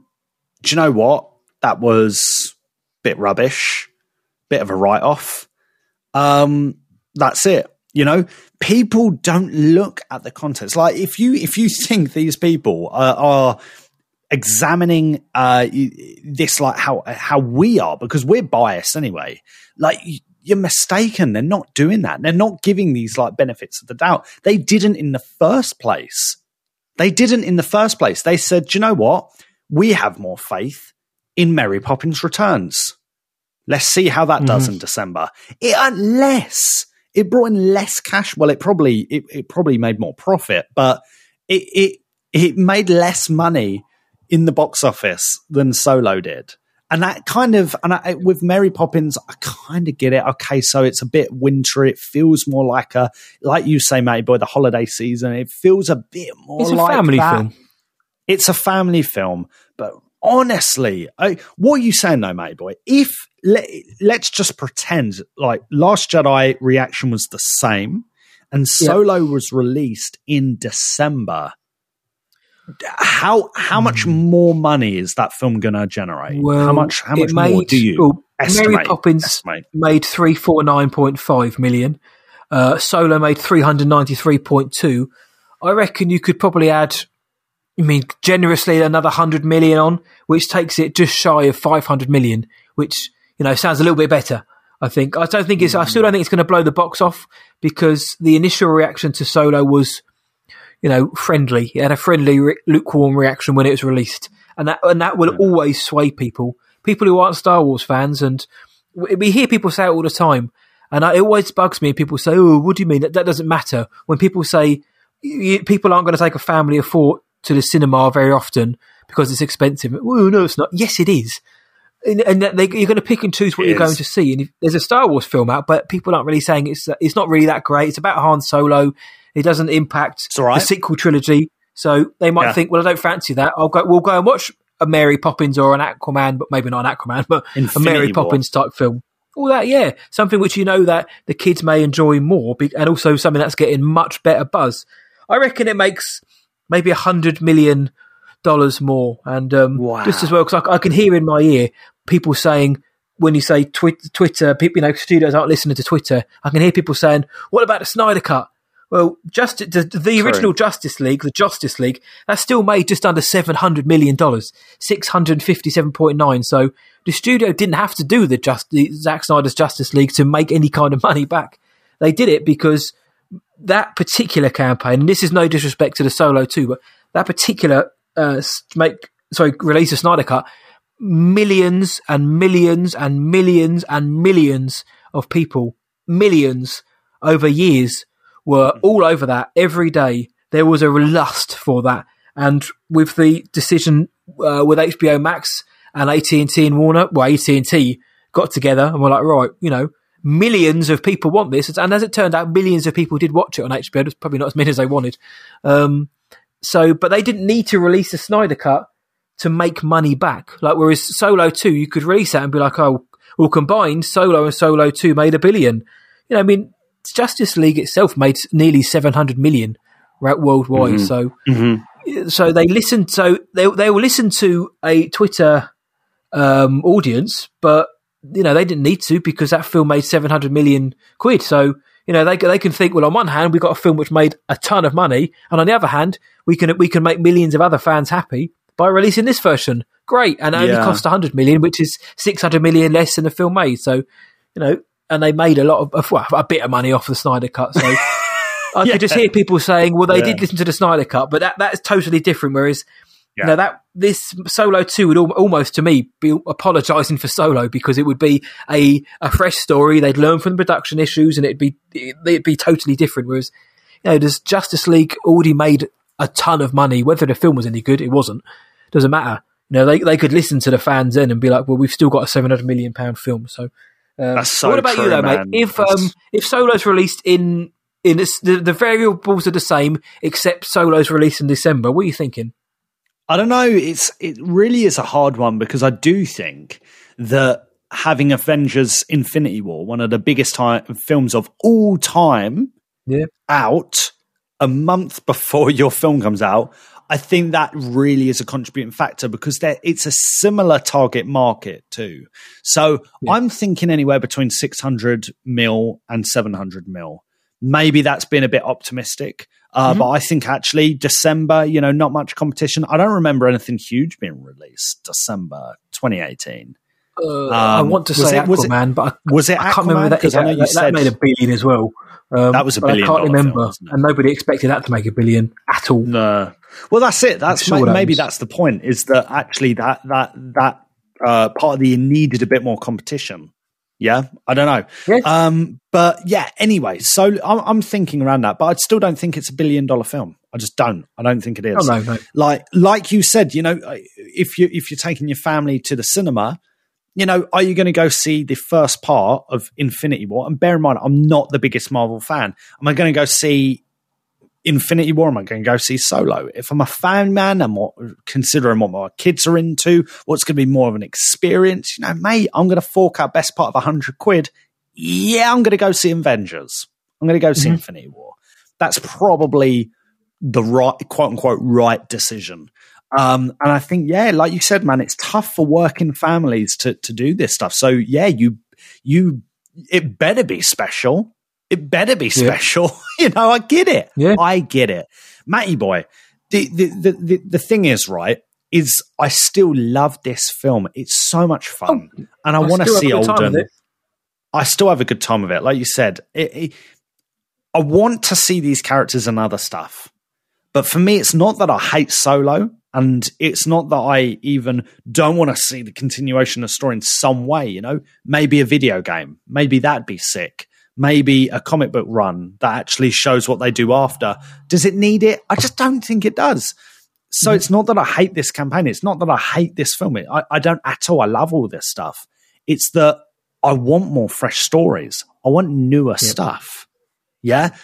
do you know what? That was a bit rubbish, bit of a write off. Um, that's it. You know, people don't look at the context. Like if you if you think these people are, are examining uh, this like how how we are because we're biased anyway. Like you're mistaken. They're not doing that. They're not giving these like benefits of the doubt. They didn't in the first place. They didn't in the first place. They said, "Do you know what? We have more faith in Mary Poppins Returns. Let's see how that does in December. It unless it brought in less cash. Well, it probably it, it probably made more profit, but it it it made less money in the box office than Solo did. And that kind of, and I, with Mary Poppins, I kind of get it. Okay, so it's a bit wintry. It feels more like a, like you say, mate, boy, the holiday season. It feels a bit more It's a like family that. film. It's a family film, but honestly, I, what are you saying though, mate boy? If let, let's just pretend like Last Jedi reaction was the same, and Solo was released in December. How how much more money is that film going to generate? how much how much more do you well, estimate? Mary Poppins estimate? made three four nine point five million. Uh, Solo made three hundred ninety three point two. I reckon you could probably add, I mean, generously another hundred million on, which takes it just shy of five hundred million. Which you know sounds a little bit better. I think. I don't think it's. I still don't think it's going to blow the box off because the initial reaction to Solo was, you know, friendly. It had a friendly, re- lukewarm reaction when it was released, and that and that will always sway people. People who aren't Star Wars fans, and we hear people say it all the time. And I, it always bugs me. People say, "Oh, what do you mean? That, that doesn't matter." When people say people aren't going to take a family of four to the cinema very often because it's expensive. Oh no, it's not. Yes, it is. And, and they, you're going to pick and choose what It you're going to see. And if, there's a Star Wars film out, but people aren't really saying it's it's not really that great. It's about Han Solo. It doesn't impact right. the sequel trilogy. So they might Yeah. think, well, I don't fancy that. I'll go. We'll go and watch a Mary Poppins or an Aquaman, but maybe not an Aquaman, but a Mary War. Poppins type film. All that, yeah, something which you know that the kids may enjoy more, and also something that's getting much better buzz. I reckon it makes maybe a hundred million dollars more, and um, Wow. just as well because I, I can hear in my ear people saying when you say twi- Twitter, people, you know, studios aren't listening to Twitter. I can hear people saying, "What about the Snyder Cut?" Well, just the, the original Justice League, the Justice League, that still made just under seven hundred million dollars, six hundred fifty-seven point nine. So the studio didn't have to do the just the Zack Snyder's Justice League to make any kind of money back. They did it because that particular campaign, and this is no disrespect to the Solo too, but that particular uh, make sorry release of Snyder Cut, millions and millions and millions and millions of people, millions over years were all over that every day. There was a lust for that, and with the decision uh, with HBO Max and AT and T and Warner, well, AT and T got together and were like, right, you know, millions of people want this, and as it turned out, millions of people did watch it on HBO. It's probably not as many as they wanted. Um, so, but they didn't need to release a Snyder cut to make money back. Like, whereas Solo 2, you could release that and be like, oh, well, combined, Solo and Solo 2 made a billion. You know, I mean, Justice League itself made nearly 700 million right, worldwide. So, so they listened, so they, they will listen to a Twitter um, audience, but, you know, they didn't need to because that film made 700 million quid. So, you know, they, they can think, well, on one hand, we've got a film which made a ton of money. And on the other hand, we can, we can make millions of other fans happy by releasing this version. Great. And it only Yeah. cost 100 million, which is 600 million less than the film made. So, you know, and they made a lot of, well, a bit of money off the Snyder Cut. So <laughs> I could just hear people saying, well, they did listen to the Snyder Cut, but that, that is totally different. Whereas, Yeah. you know, that this Solo 2 would al- almost to me be apologizing for Solo because it would be a, a fresh story. They'd learn from the production issues and it'd be, it'd be totally different. Whereas, you know, does Justice League already made a ton of money? Whether the film was any good, it wasn't. Doesn't matter. You know, they, they could listen to the fans then and be like, well, we've still got a 700 million pound film. So, um, That's so what about you though, man. mate? If, That's- um, if Solo's released in, in this, the, the variables are the same, except Solo's released in December, what are you thinking? I don't know. It's it really is a hard one because I do think that having Avengers: Infinity War, one of the biggest time, films of all time, Yeah. out a month before <laughs> your film comes out, I think that really is a contributing factor because there it's a similar target market too. So I'm thinking anywhere between 600 mil and 700 mil. Maybe that's been a bit optimistic, uh, but I think actually December, you know, not much competition. I don't remember anything huge being released December 2018. Uh, I Um, want to say it- was it- Aquaman, but I, was it I can't remember Aquaman? that. 'Cause I know you that, said- that made a billion as well. Um, That was a billion I can't remember, film, and nobody expected that to make a billion at all. No. Well, that's it. That's sure may- maybe that's the point. Is that actually that that that uh, part of the needed a bit more competition. Yeah, I don't know. Yeah. Um, but yeah. Anyway, so I'm, I'm thinking around that, but I still don't think it's a billion dollar film. I just don't. I don't think it is. Oh, no, no. Like like you said, you know, if you if you're taking your family to the cinema, you know, are you going to go see the first part of Infinity War? And bear in mind, I'm not the biggest Marvel fan. Am I going to go see Infinity War? Am I going to go see Solo? If I'm a fan man, I'm what, considering what my kids are into, what's going to be more of an experience, you know, mate, I'm going to fork out best part of a hundred quid. Yeah, I'm going to go see Avengers. I'm going to go see mm-hmm. Infinity War. That's probably the right, quote unquote, right decision. Um, and I think, yeah, like you said, man, it's tough for working families to to do this stuff. So yeah, you you it better be special. It better be special. <laughs> you know, I get it. Yeah. I get it. Matty boy, the the, the the the thing is, right, is I still love this film. It's so much fun. and I, want to see a good time with Alden. I still have a good time of it. Like you said, it, it, I want to see these characters and other stuff. But for me, it's not that I hate Solo, and it's not that I even don't want to see the continuation of the story in some way. You know, maybe a video game, maybe that'd be sick. maybe a comic book run that actually shows what they do after. Does it need it? I just don't think it does. So mm-hmm. it's not that I hate this campaign. It's not that I hate this film. I, I don't at all. I love all this stuff. It's that I want more fresh stories. I want newer stuff. Yeah.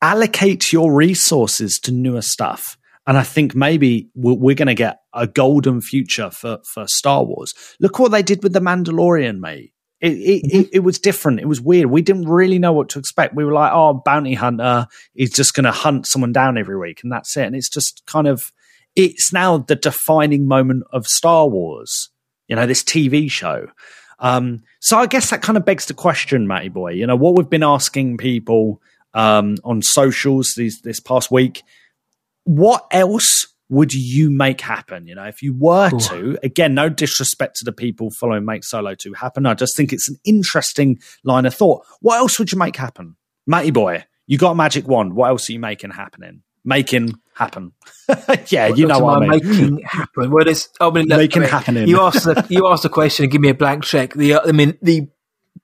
Allocate your resources to newer stuff. And I think maybe we're, we're going to get a golden future for, for Star Wars. Look what they did with The Mandalorian, mate. It, it, it, it was different. It was weird. We didn't really know what to expect. We were like, oh, bounty hunter, is just going to hunt someone down every week, and that's it. And it's just kind of, it's now the defining moment of Star Wars, you know, this TV show. Um, so I guess that kind of begs the question, Matty Boy, you know, what we've been asking people um, on socials these, this past week, what else would you make happen? You know, if you were to, again, no disrespect to the people following Make Solo 2 happen. I just think it's an interesting line of thought. What else would you make happen? Matty boy, you got a magic wand. What else are you making happening? Making happen. <laughs> yeah, you know what I mean. Making happen. Well, it's, I mean, look, Making I mean, happening. You asked the, <laughs> you asked the question and give me a blank check. The, I mean, the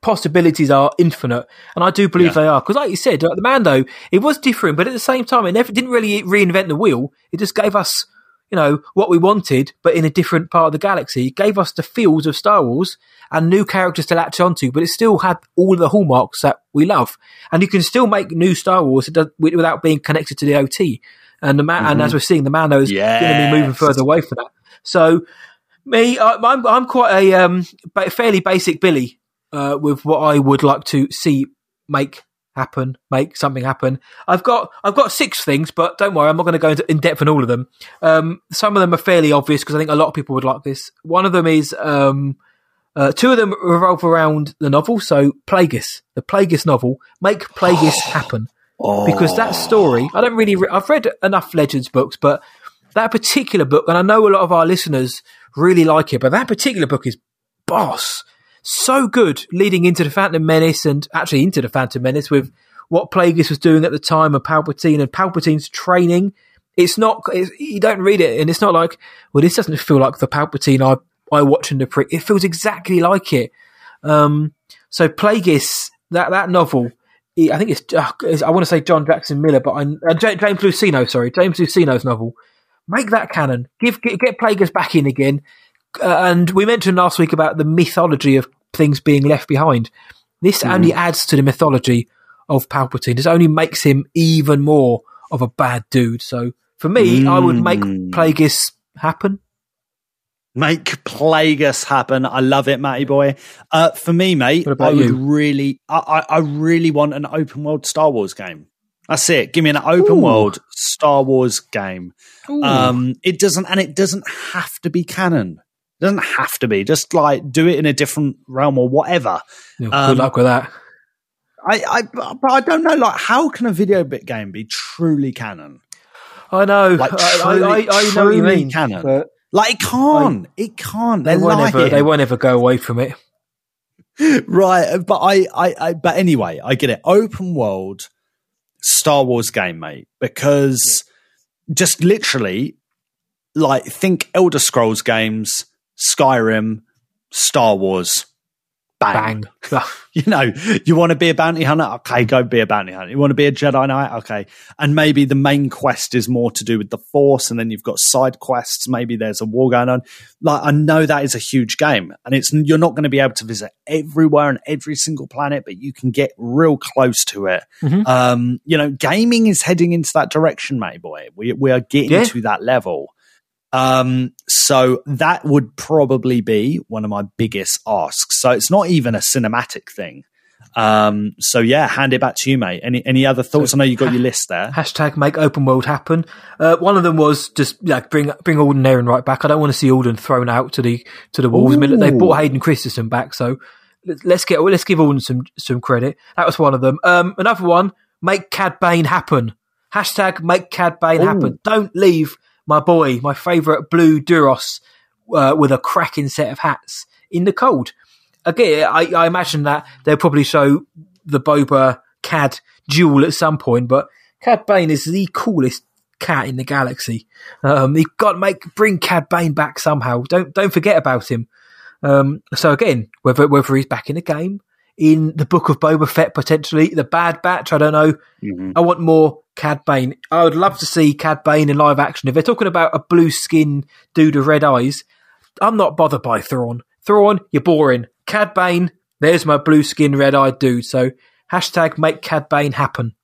possibilities are infinite, and I do believe Yeah. they are. Because, like you said, like the Mando, it was different, but at the same time, it never didn't really reinvent the wheel. It just gave us, you know, what we wanted, but in a different part of the galaxy. It gave us the feels of Star Wars and new characters to latch onto, but it still had all the hallmarks that we love. And you can still make new Star Wars without being connected to the OT. And the man, and as we're seeing, the Mando is going to be moving further away from that. So, me, I, I'm I'm quite a um, fairly basic Billy uh, with what I would like to see make happen, make something happen. I've got I've got six things, but don't worry, I'm not going to go into in depth on all of them. Um, some of them are fairly obvious because I think a lot of people would like this. One of them is um, uh, two of them revolve around the novel. So Plagueis, the Plagueis novel, make Plagueis <gasps> happen because that story I don't really re- I've read enough Legends books, but that particular book, and I know a lot of our listeners really like it, but that particular book is boss. So good leading into the Phantom Menace and actually into the Phantom Menace with what Plagueis was doing at the time of Palpatine and Palpatine's training. It's not, it's, you don't read it and it's not like, well, this doesn't feel like the Palpatine I, I watch in the pre. It feels exactly like it. Um, so Plagueis, that, that novel, I think it's, uh, it's- I want to say John Jackson Miller, but I, uh, James Luceno, sorry, James Luceno's novel. Make that canon. Give get, get Plagueis back in again. Uh, and we mentioned last week about the mythology of things being left behind. This only adds to the mythology of Palpatine. This only makes him even more of a bad dude. So for me, I would make Plagueis happen. Make Plagueis happen. I love it, Matty boy. Uh, for me, mate, I would you? really, I, I, I really want an open world Star Wars game. That's it. Give me an open Ooh. world Star Wars game. Um, it doesn't, and it doesn't have to be canon. It doesn't have to be. Just like do it in a different realm or whatever. Yeah, um, good luck with that. I, I, but I don't know. Like, how can a video bit game be truly canon? I know. like, I, truly- I, I, I know what you mean. canon. But Like, it can't. it can't. they They're won't lying. ever. They won't ever go away from it. <laughs> right but I, I i but anyway i get it open world star wars game mate because just literally like think elder scrolls games skyrim star wars. Bang, Bang. <laughs> you know you want to be a bounty hunter? Okay go be a bounty hunter. You want to be a jedi knight? Okay. And maybe the main quest is more to do with the force and then you've got side quests. Maybe there's a war going on. Like i know that is a huge game and it's you're not going to be able to visit everywhere and every single planet but you can get real close to it. Um you know gaming is heading into that direction mate boy. We, we are getting Yeah. to that level um, so that would probably be one of my biggest asks. So it's not even a cinematic thing. Um, so yeah, hand it back to you, mate. Any any other thoughts? I know you got your list there. Hashtag make open world happen. Uh, one of them was just like bring bring Alden Ehrenreich back. I don't want to see Alden thrown out to the to the wolves. I mean, they Ooh. brought Hayden Christensen back, so let's, let's get let's give Alden some some credit. That was one of them. Um, another one, make Cad Bane happen. Hashtag make Cad Bane happen. Don't leave my boy, my favourite blue Duros, uh, with a cracking set of hats in the cold. Again, I, I imagine that they'll probably show the Boba Cad duel at some point, but Cad Bane is the coolest cat in the galaxy. Um, you've got to make bring Cad Bane back somehow. Don't don't forget about him. Um, so again, whether whether he's back in the game, in the book of Boba Fett potentially. The Bad Batch, I don't know. Mm-hmm. I want more Cad Bane. I would love to see Cad Bane in live action. If they're talking about a blue skin dude with red eyes, I'm not bothered by Thrawn. Thrawn, you're boring. Cad Bane, there's my blue skin red eyed dude. So hashtag make Cad Bane happen.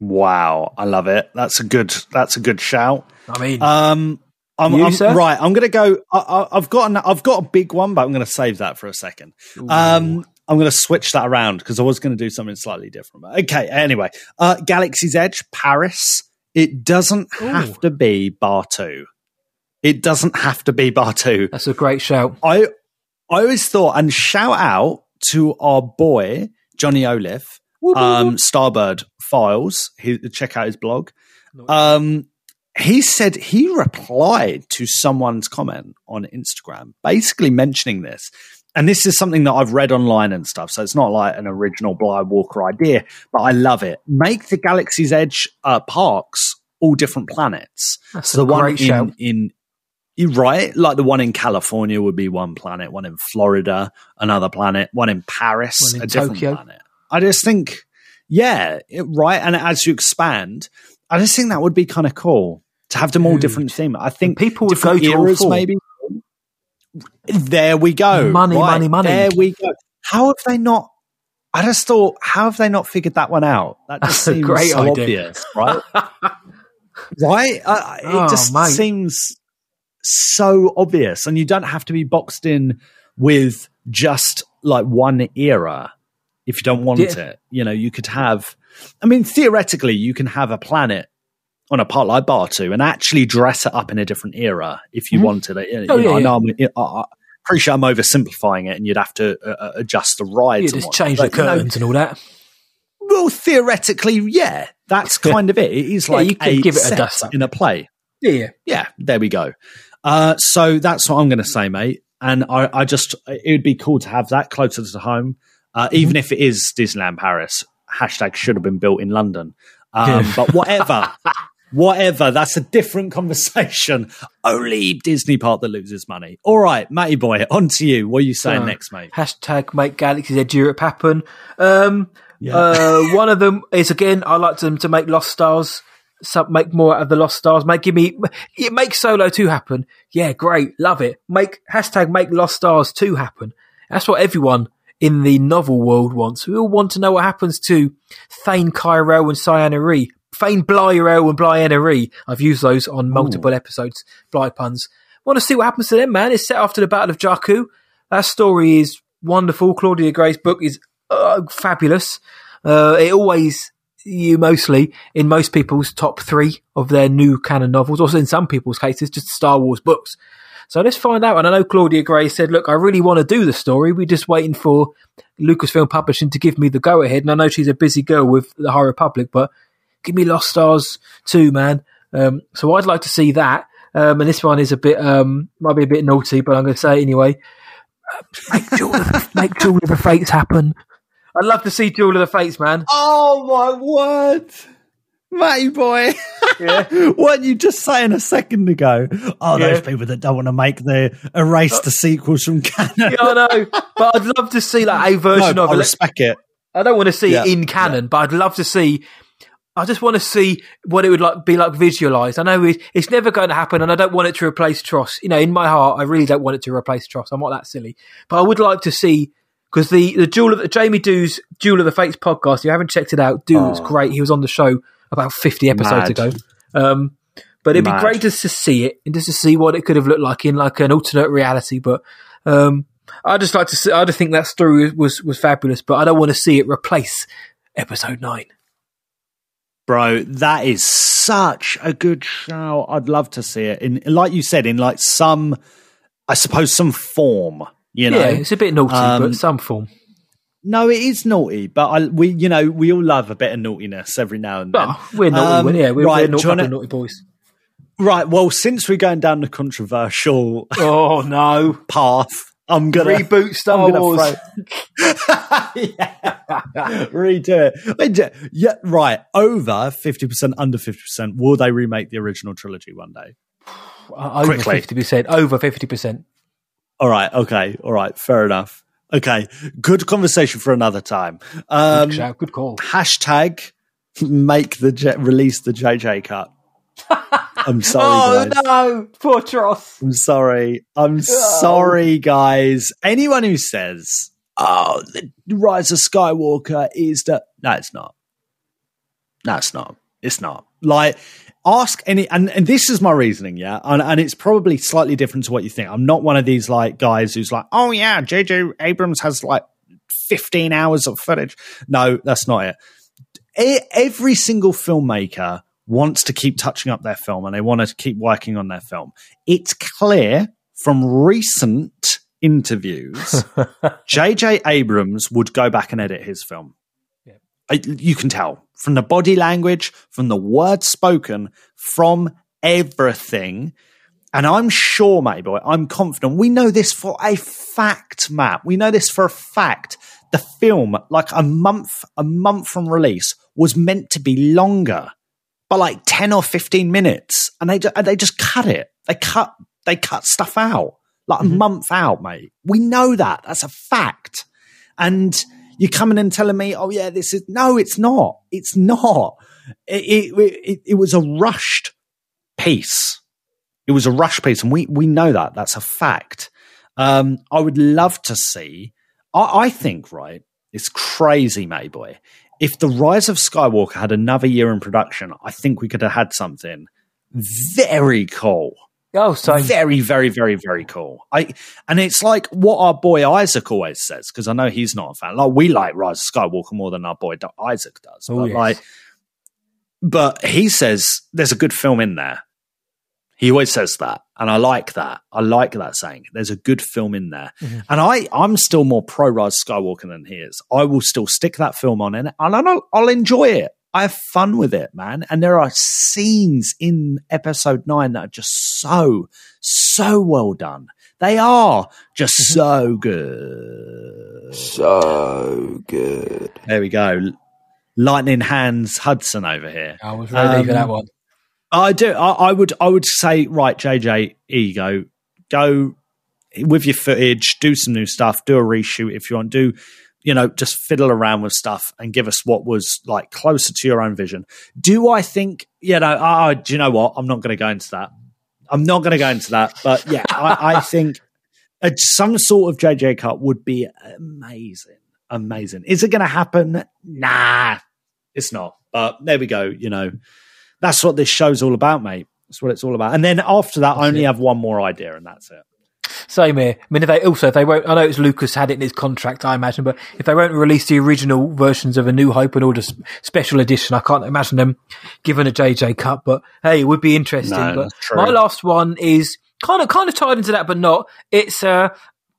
Wow, I love it. That's a good. That's a good shout. I mean, Um, I'm, You, I'm- right. I'm going to go. I, I, I've got. An, I've got a big one, but I'm going to save that for a second. Um, I'm going to switch that around because I was going to do something slightly different. Okay. Anyway, uh, Galaxy's Edge, Paris. It doesn't have to be Batuu. It doesn't have to be Batuu. that's a great shout. I I always thought, and shout out to our boy Johnny Olive, um, Starbird Files. He, check out his blog. Um, he said he replied to someone's comment on Instagram, basically mentioning this. And this is something that I've read online and stuff, so it's not like an original Bly Walker idea, but I love it. Make the Galaxy's Edge uh, parks all different planets. That's so a the one great in, shout. in you're right. Like the one in California would be one planet, one in Florida, another planet, one in Paris, One in a different planet. I just think, yeah, it, right. And as you expand, I just think that would be kind of cool to have them all Dude. different theme. I think people would go to all four. maybe. There we go. Money, Right, money, money. There we go. How have they not? I just thought, how have they not figured that one out? That <laughs> just That's a seems great so idea. obvious, right? <laughs> right? Uh, it Oh, just mate. seems so obvious, and you don't have to be boxed in with just like one era if you don't want Yeah. it. You know, you could have. I mean, theoretically, you can have a planet on a part like Batuu and actually dress it up in a different era if you wanted it. You Oh, know, yeah, I yeah. know I'm, I, I appreciate I'm oversimplifying it, and you'd have to uh, uh, adjust the rides. You and just change the but, you know, curtains and all that. well, theoretically, yeah, that's kind of it. It is Yeah, like you could a give it a dust in a play. Yeah. Yeah, there we go. Uh, so that's what I'm going to say, mate. And I, I just, it would be cool to have that closer to home, uh, Mm-hmm. even if it is Disneyland Paris. Hashtag should have been built in London. Um, Yeah. But whatever, <laughs> whatever, that's a different conversation. <laughs> Only Disney part that loses money. All right, Matty boy, on to you. What are you saying Uh, next, mate? Hashtag make Galaxy's Edge Europe happen. Um, Yeah. uh, <laughs> one of them is again, I like them to make Lost Stars, sub, make more out of the Lost Stars. Make give me, it make Solo two happen. Yeah, great, love it. Make hashtag make Lost Stars two happen. That's what everyone in the novel world wants. We all want to know what happens to Thane Kyrell and Ciena Ree. Thane Blyro and Blyana Ree. I've used those on multiple episodes, Bly puns. Want to see what happens to them, man. It's set after the Battle of Jakku. That story is wonderful. Claudia Gray's book is uh, fabulous. Uh, it always, you mostly, in most people's top three of their new canon novels, also in some people's cases, just Star Wars books. So let's find out. And I know Claudia Gray said, look, I really want to do the story. We're just waiting for Lucasfilm Publishing to give me the go ahead. And I know she's a busy girl with the High Republic, but give me Lost Stars too, man. Um, so I'd like to see that. Um, and this one is a bit, um, might be a bit naughty, but I'm going to say it anyway. Uh, make Jewel make Jewel of the Fates happen. I'd love to see Jewel of the Fates, man. Oh my word, Matty boy! Yeah. <laughs> what you just saying a second ago? Oh, Yeah. those people that don't want to make the erase the sequels from canon. Yeah, I know, but I'd love to see like a version no, of I it. respect it. I don't want to see Yeah, it in canon, but I'd love to see. I just want to see what it would like be like visualized. I know it, it's never going to happen, and I don't want it to replace Tross. You know, in my heart, I really don't want it to replace Tross. I'm not that silly, but I would like to see because the the Jewel of the, Jamie Dew's Jewel of the Fates podcast. If you haven't checked it out, was Oh. great. He was on the show about 50 episodes Mad. ago. Um, but it'd Mad. be great just to see it and just to see what it could have looked like in like an alternate reality. But um, I just like to see. I just think that story was was fabulous, but I don't want to see it replace episode nine. Bro, that is such a good show. I'd love to see it in, like you said, in like some, I suppose, some form. You know, yeah, it's a bit naughty, Um, but some form. No, it is naughty, but I, we, you know, we all love a bit of naughtiness every now and then. Oh, we're naughty. Um, yeah, we're, right, we're naughty, naughty boys. Right. Well, since we're going down the controversial Oh <laughs> no! path, I'm gonna Reboot Star I'm Wars. <laughs> Redo it. Yeah, Yeah, right. Over fifty percent, under fifty percent. Will they remake the original trilogy one day? <sighs> Uh, over fifty percent. Over fifty percent. All right. Okay. All right. Fair enough. Okay, good conversation for another time. Um, good good call. hashtag make the J- release the JJ cut. <laughs> I'm sorry, Oh guys. no, poor Tross. I'm sorry. I'm sorry, guys. Anyone who says, "Oh, the Rise of Skywalker is the," no, it's not. No, it's not. It's not. Like, ask any, and, and this is my reasoning, yeah, and, and it's probably slightly different to what you think. I'm not one of these like guys who's like, "Oh yeah, JJ Abrams has like 15 hours of footage." No, that's not it. E- Every single filmmaker wants to keep touching up their film and they want to keep working on their film. It's clear from recent interviews, <laughs> JJ Abrams would go back and edit his film. I- You can tell from the body language, from the words spoken, from everything. And I'm sure, mate boy, I'm confident. We know this for a fact, Matt. We know this for a fact. The film, like a month, a month from release, was meant to be longer by like 10 or 15 minutes. And they, and they just cut it. They cut, they cut stuff out like a mm-hmm. month out, mate. We know that. That's a fact. And you're coming and telling me, oh yeah, this is, no, it's not. It's not. It, it, it, it was a rushed piece. It was a rush piece, and we we know that. That's a fact. Um, I would love to see. I, I think right. It's crazy, Mayboy. If the Rise of Skywalker had another year in production, I think we could have had something very cool. Oh, so Very, very, very, very cool. I and it's like what our boy Isaac always says because I know he's not a fan. Like we like Rise of Skywalker more than our boy Isaac does. Oh, but yes. like, but he says there's a good film in there. He always says that, and I like that. I like that saying. There's a good film in there, Mm-hmm. and I I'm still more pro Rise of Skywalker than he is. I will still stick that film on, and I'll, I'll enjoy it. I have fun with it, man. And there are scenes in episode nine that are just so so well done. They are just Mm-hmm. so good. So good. There we go. Lightning hands Hudson over here. I was ready for Um, that one. I do. I, I would. I would say, right, JJ, ego, go with your footage, do some new stuff, do a reshoot if you want. Do you know? Just fiddle around with stuff and give us what was like closer to your own vision. Do I think? You know? Ah, do you know what? I'm not going to go into that. I'm not going to go into that. But yeah, I, I think a, some sort of JJ cut would be amazing. Amazing. Is it going to happen? Nah, it's not. But there we go. You know, that's what this show's all about, mate. That's what it's all about. And then after that, I only have one more idea, and that's it. Same here. I mean, if they also if they won't, I know it's Lucas had it in his contract, I imagine, but if they won't release the original versions of A New Hope and all the special edition, I can't imagine them giving a JJ cut. But hey, it would be interesting. No, my last one is kind of kind of tied into that, but not. It's uh,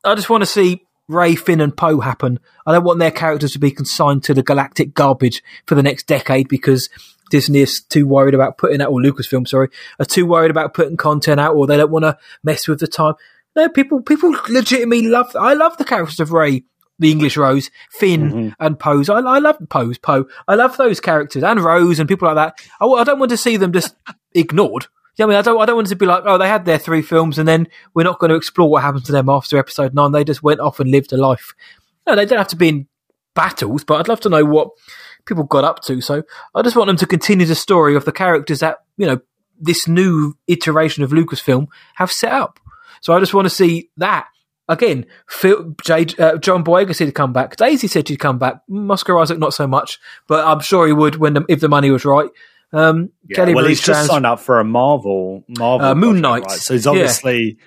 I just want to see Rey, Finn, and Poe happen. I don't want their characters to be consigned to the galactic garbage for the next decade because Disney is too worried about putting out, or Lucasfilm, sorry, are too worried about putting content out, or they don't want to mess with the time. No, people people legitimately love. I love the characters of Rey, the English Rose, Finn, mm-hmm. and Pose. I, I love Pose, Poe. I love those characters and Rose and people like that. I, I don't want to see them just <laughs> ignored. You know I mean, I don't. I don't want to be like, oh, they had their three films, and then we're not going to explore what happened to them after episode nine. They just went off and lived a life. No, they don't have to be in battles, but I'd love to know what people got up to. So I just want them to continue the story of the characters that you know this new iteration of Lucasfilm have set up. So I just want to see that again. Phil, J, uh, John Boyega said he'd come back. Daisy said she'd come back. Oscar Isaac not so much, but I'm sure he would when the, if the money was right. Um, Kelly well, Marie he's just signed up for a Marvel Marvel Uh, Moon Knight. right? So he's obviously. Yeah.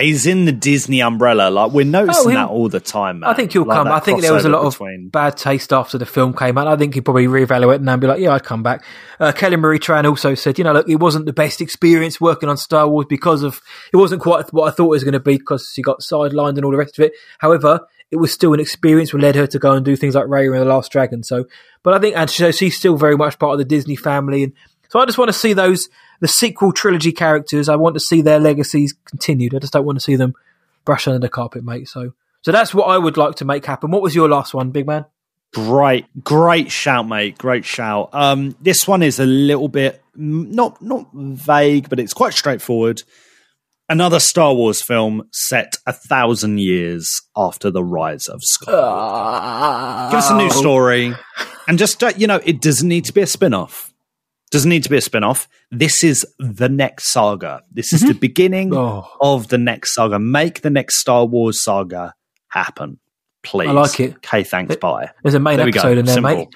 He's in the Disney umbrella. Like we're noticing Oh, that all the time. Man. I think he'll Like come. I think there was a lot of bad taste after the film came out. I think he'd probably reevaluate and be like, yeah, I'd come back. Uh, Kelly Marie Tran also said, you know, look, it wasn't the best experience working on Star Wars because of, it wasn't quite what I thought it was going to be because she got sidelined and all the rest of it. However, it was still an experience which led her to go and do things like Raya and the Last Dragon. So, but I think, and so she's still very much part of the Disney family. And so I just want to see those, the sequel trilogy characters. I want to see their legacies continued. I just don't want to see them brush under the carpet, mate. So, so that's what I would like to make happen. What was your last one, big man? Great, great shout, mate. Great shout. Um, this one is a little bit not not vague, but it's quite straightforward. Another Star Wars film set a thousand years after the rise of Skywalker. Give us a new story, and just uh, you know, it doesn't need to be a spin-off. Doesn't need to be a spin-off. This is the next saga. This is the beginning Oh. of the next saga. Make the next Star Wars saga happen, please. I like it. Okay, thanks. Bye. There's a main There episode in there, Simple. mate.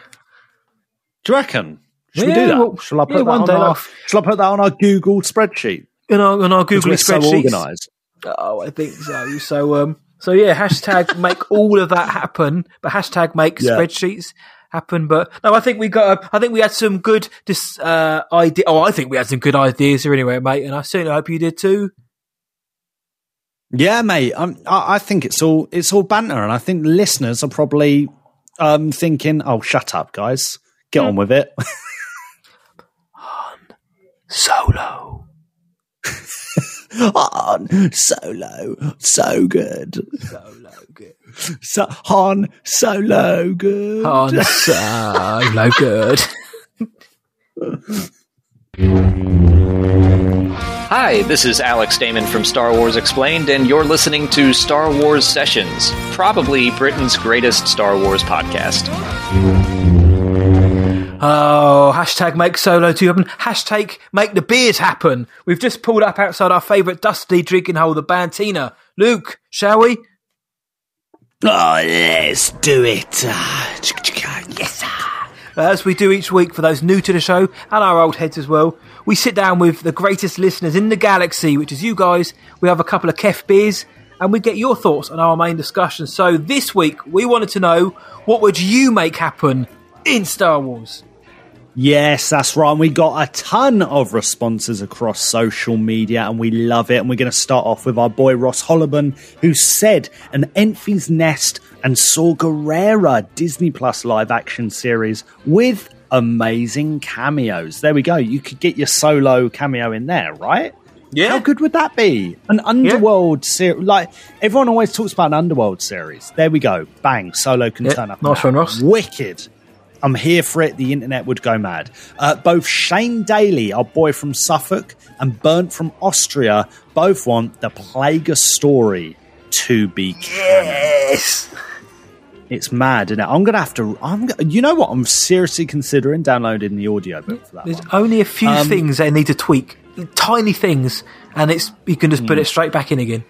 Do you reckon? Should we do that? well, shall I put yeah, that one on day our, off. Shall I put that on our Google spreadsheet? In our, in our Google we're so organised. Oh, I think so. So, um, so yeah, hashtag make all of that happen, but hashtag make Yeah. spreadsheets happen. But no, I think we got. I think we had some good dis, uh, idea. Oh, I think we had some good ideas here anyway, mate. And I certainly hope you did too. Yeah, mate. Um, I, I think it's all it's all banter, and I think listeners are probably um, thinking, "Oh, shut up, guys, get on with it." <laughs> On solo. <laughs> Han Solo, so good. Solo. Good. So, Han Solo, good. On solo. Good. Hi, this is Alex Damon from Star Wars Explained, and you're listening to Star Wars Sessions, probably Britain's greatest Star Wars podcast. Oh, hashtag make solo two happen. Hashtag make the beers happen. We've just pulled up outside our favourite dusty drinking hole, the Bantina. Luke, shall we? Oh, let's do it. Ah, Yes, sir. As we do each week for those new to the show and our old heads as well, we sit down with the greatest listeners in the galaxy, which is you guys. We have a couple of Kef beers and we get your thoughts on our main discussion. So this week, we wanted to know what would you make happen in Star Wars? Yes, that's right. And we got a ton of responses across social media and we love it. And we're going to start off with our boy Ross Holliban, who said an Enfys Nest and Saw Gerrera Disney Plus live action series with amazing cameos. There we go. You could get your solo cameo in there, right? Yeah. How good would that be? An underworld series. Like, everyone always talks about an underworld series. There we go. Bang. Solo can Yeah, turn up. nice one, Ross. Wicked. I'm here for it. The internet would go mad. Uh, both Shane Daly, our boy from Suffolk, and Burnt from Austria both want the Plagueis story to be canon. Yes. It's mad, isn't it? I'm gonna have to. I'm. go- You know what? I'm seriously considering downloading the audiobook for that. There's one. only a few Um, things they need to tweak, tiny things, and it's you can just put it straight back in again.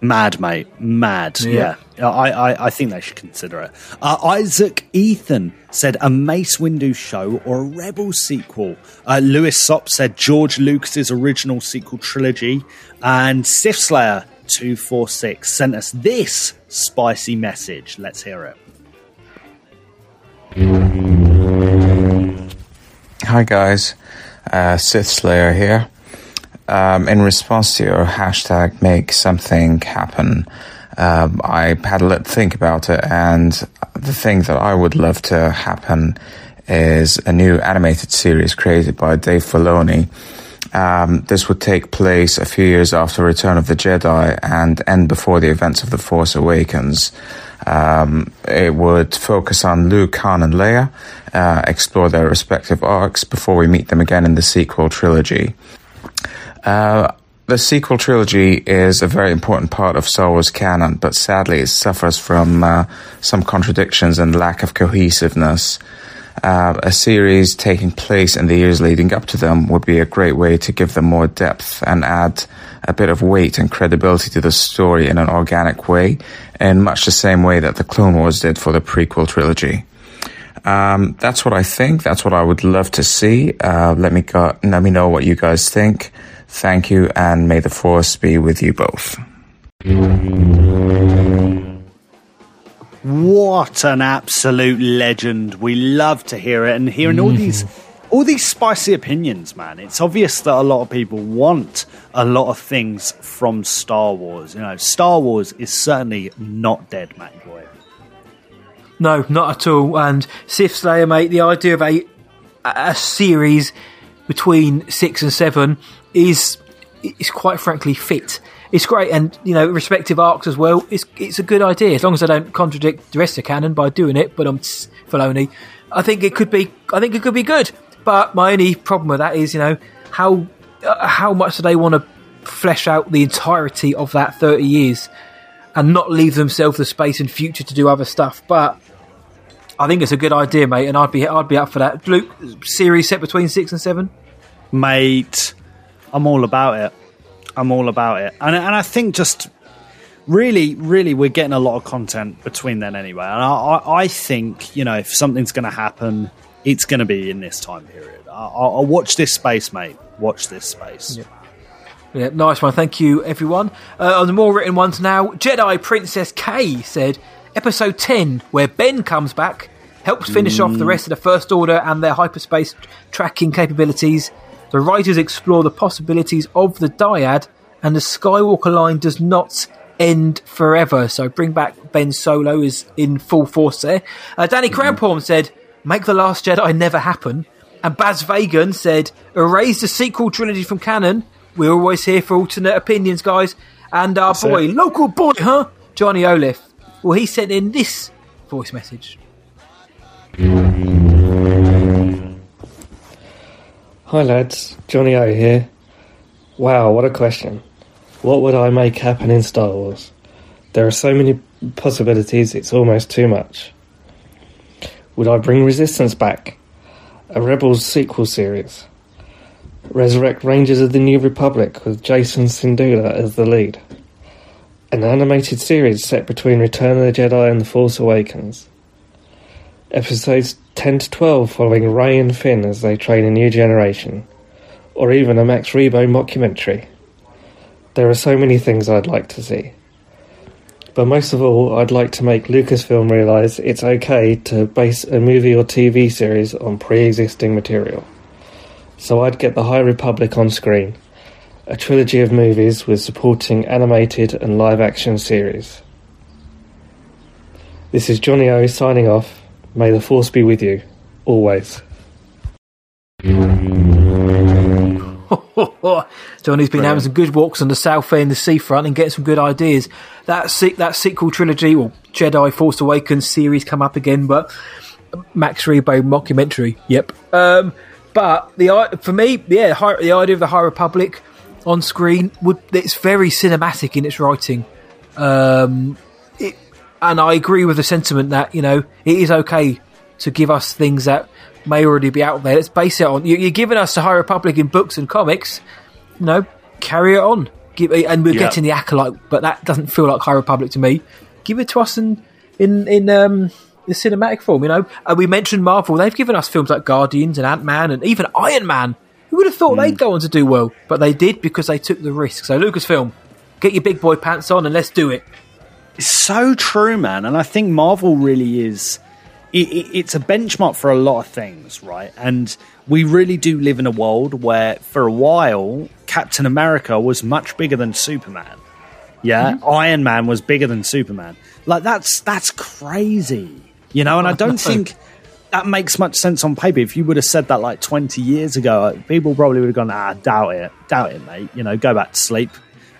Mad, mate. Mad. Yeah. Yeah. I, I, I think they should consider it. Uh, Isaac Ethan said a Mace Windu show or a Rebel sequel. Uh, Lewis Sop said George Lucas's original sequel trilogy. And Sith Slayer 246 sent us this spicy message. Let's hear it. Hi guys, uh, Sith Slayer here. Um, in response to your hashtag make something happen, um, I had a little think about it, and the thing that I would love to happen is a new animated series created by Dave Filoni. Um, this would take place a few years after Return of the Jedi and end before the events of The Force Awakens. Um, it would focus on Luke, Han, and Leia, uh, explore their respective arcs before we meet them again in the sequel trilogy. Uh, the sequel trilogy is a very important part of Star Wars canon, but sadly it suffers from uh, some contradictions and lack of cohesiveness. Uh, a series taking place in the years leading up to them would be a great way to give them more depth and add a bit of weight and credibility to the story in an organic way, in much the same way that the Clone Wars did for the prequel trilogy. Um, that's what I think. That's what I would love to see. Uh, let me go, let me know what you guys think. Thank you, and may the force be with you both. What an absolute legend. We love to hear it and hearing all these mm-hmm. all these spicy opinions, man. It's obvious that a lot of people want a lot of things from Star Wars. You know, Star Wars is certainly not dead, Matty boy. No, not at all. And Sith Slayer, mate, the idea of a a series between six and seven is is quite frankly fit. It's great, and you know, respective arcs as well. It's it's a good idea as long as I don't contradict the rest of canon by doing it. But I'm Filoni. I think it could be. I think it could be good. But my only problem with that is, you know, how uh, how much do they want to flesh out the entirety of that 30 years and not leave themselves the space and future to do other stuff. But I think it's a good idea, mate, and I'd be I'd be up for that. Luke, series set between six and seven, mate. I'm all about it. I'm all about it, and and I think just really, really, we're getting a lot of content between then anyway. And I, I, think you know if something's going to happen, it's going to be in this time period. I, will watch this space, mate. Watch this space. Yeah. Yeah, nice one. Thank you, everyone. Uh, on the more written ones now, Jedi Princess K said, Episode 10, where Ben comes back, helps finish mm. off the rest of the First Order and their hyperspace tracking capabilities. The writers explore the possibilities of the dyad, and the Skywalker line does not end forever. So bring back Ben Solo is in full force there. Uh, Danny mm. said, Make The Last Jedi never happen. And Baz Vagan said, Erase the sequel trilogy from canon we're always here for alternate opinions, guys. And our That's boy, it. local boy, huh? Johnny Olive. Well, he sent in this voice message. Hi, lads. Johnny O here. Wow, what a question. What would I make happen in Star Wars? There are so many possibilities, it's almost too much. Would I bring Resistance back? A Rebels sequel series? resurrect Rangers of the New Republic with Jacen Syndulla as the lead. An animated series set between Return of the Jedi and The Force Awakens. Episodes 10 to 12 following Rey and Finn as they train a new generation. Or even a Max Rebo mockumentary. There are so many things I'd like to see. But most of all, I'd like to make Lucasfilm realise it's okay to base a movie or TV series on pre existing material so I'd get the High Republic on screen, a trilogy of movies with supporting animated and live action series. This is Johnny O signing off. May the Force be with you, always. <laughs> Johnny's been having some good walks on the South End, the seafront, and getting some good ideas. That se- that sequel trilogy, or Jedi Force Awakens series, come up again, but Max Rebo mockumentary. Yep. Um, but the for me, yeah, the idea of the High Republic on screen would it's very cinematic in its writing. Um, it, and I agree with the sentiment that you know it is okay to give us things that may already be out there. Let's base it on you, are giving us the High Republic in books and comics. You know, carry it on. Give, and we're getting the acolyte, but that doesn't feel like High Republic to me. Give it to us in in in um, the cinematic form. You know, uh, we mentioned Marvel; they've given us films like Guardians and Ant Man and even Iron Man. Who would have thought mm. they'd go on to do well? But they did because they took the risk. So Lucasfilm, get your big boy pants on and let's do it. It's so true, man. And I think Marvel really is. It, it, it's a benchmark for a lot of things, right? And we really do live in a world where, for a while, Captain America was much bigger than Superman. Yeah, mm-hmm. Iron Man was bigger than Superman. Like that's that's crazy. You know, and I don't think that makes much sense on paper. If you would have said that like 20 years ago, people probably would have gone, ah, doubt it, doubt it, mate. You know, go back to sleep.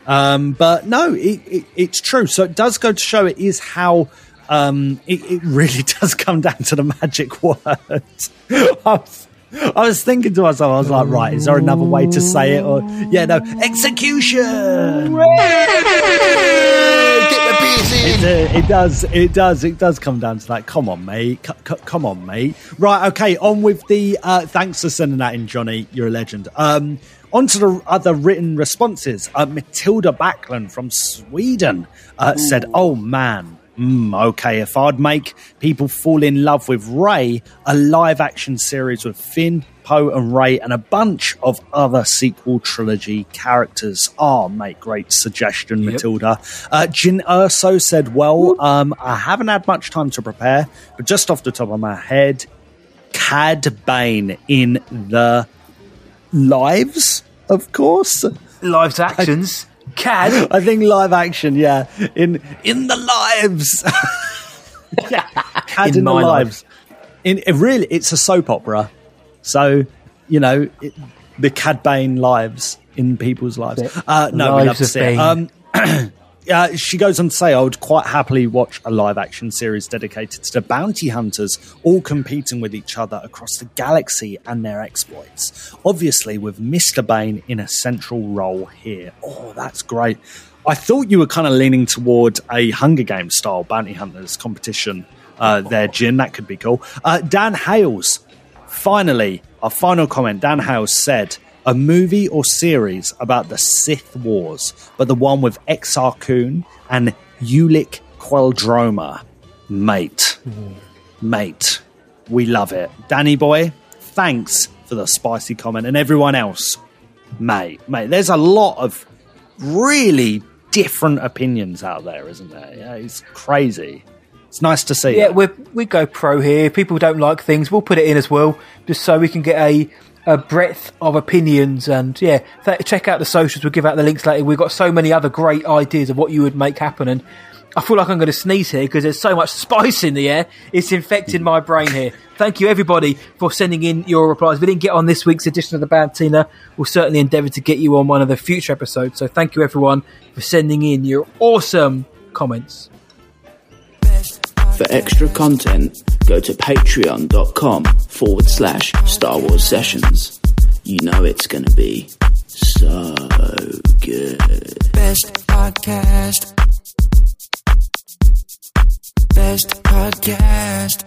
Um, but no, it, it, it's true. So it does go to show it is how um, it, it, really <laughs> does come down to the magic <laughs> word. I, was, I was thinking to myself, I was like, right, is there another way to say it? Or yeah, no, execution. It, uh, it, does. It does. It does come down to that. Come on, mate. C- c- come on, mate. Right. Okay. On with the. Uh, thanks for sending that in, Johnny. You're a legend. Um, on to the other written responses. Uh, Matilda Backlund from Sweden uh, said, "Oh man." Mm, okay, if I'd make people fall in love with Rey, a live action series with Finn, Poe and Rey, and a bunch of other sequel trilogy characters. Ah, oh, mate, great suggestion, yep. Matilda. Uh, Jin Urso said, Well, um, I haven't had much time to prepare, but just off the top of my head, Cad Bane in the lives, of course. Lives actions. I, Cad. I think live action, yeah. In in the lives. <laughs> yeah. Cad in, in the lives. Life. In it really, it's a soap opera. So, you know, it, the Cad Bane lives in people's lives. Uh, no, lives we love to see it. Um, <clears throat> uh, she goes on to say, I would quite happily watch a live action series dedicated to bounty hunters all competing with each other across the galaxy and their exploits. Obviously, with Mr. Bane in a central role here. Oh, that's great. I thought you were kind of leaning toward a Hunger Games style bounty hunters competition uh, there, Jin. That could be cool. Uh, Dan Hales, finally, our final comment. Dan Hales said, a movie or series about the Sith Wars, but the one with Exar Kun and Ulic Qel-Droma. Mate. Mate. We love it. Danny boy, thanks for the spicy comment. And everyone else, mate, mate, there's a lot of really different opinions out there, isn't there? Yeah, it's crazy. It's nice to see. Yeah, we we go pro here. People don't like things, we'll put it in as well, just so we can get a a breadth of opinions. And yeah, th- check out the socials. We'll give out the links later. We've got so many other great ideas of what you would make happen. And I feel like I'm going to sneeze here because there's so much spice in the air. It's infecting my brain here. Thank you everybody for sending in your replies. We didn't get on this week's edition of the Bantina. We'll certainly endeavour to get you on one of the future episodes. So thank you everyone for sending in your awesome comments. For extra content, go to patreon.com forward slash Star Wars Sessions. You know it's going to be so good. Best podcast. Best podcast.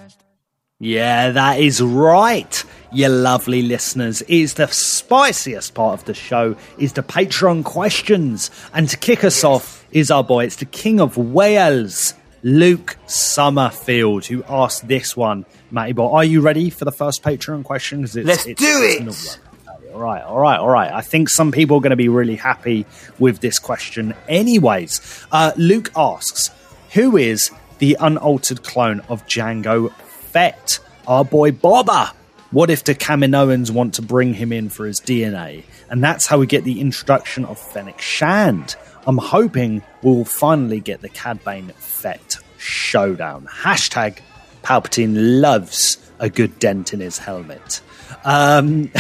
Yeah, that is right. You lovely listeners, is the spiciest part of the show is the Patreon questions. And to kick us off is our boy, it's the King of Wales, Luke Summerfield, who asked this one. Matty boy, are you ready for the first Patreon question? 'Cause Let's do it! another one. All right, all right, all right. I think some people are going to be really happy with this question, anyways. Uh, Luke asks, "Who is the unaltered clone of Jango Fett? Our boy Boba. What if the Kaminoans want to bring him in for his DNA? And that's how we get the introduction of Fennec Shand. I'm hoping we'll finally get the Cad Bane Fett showdown. Hashtag Palpatine loves a good dent in his helmet. Um,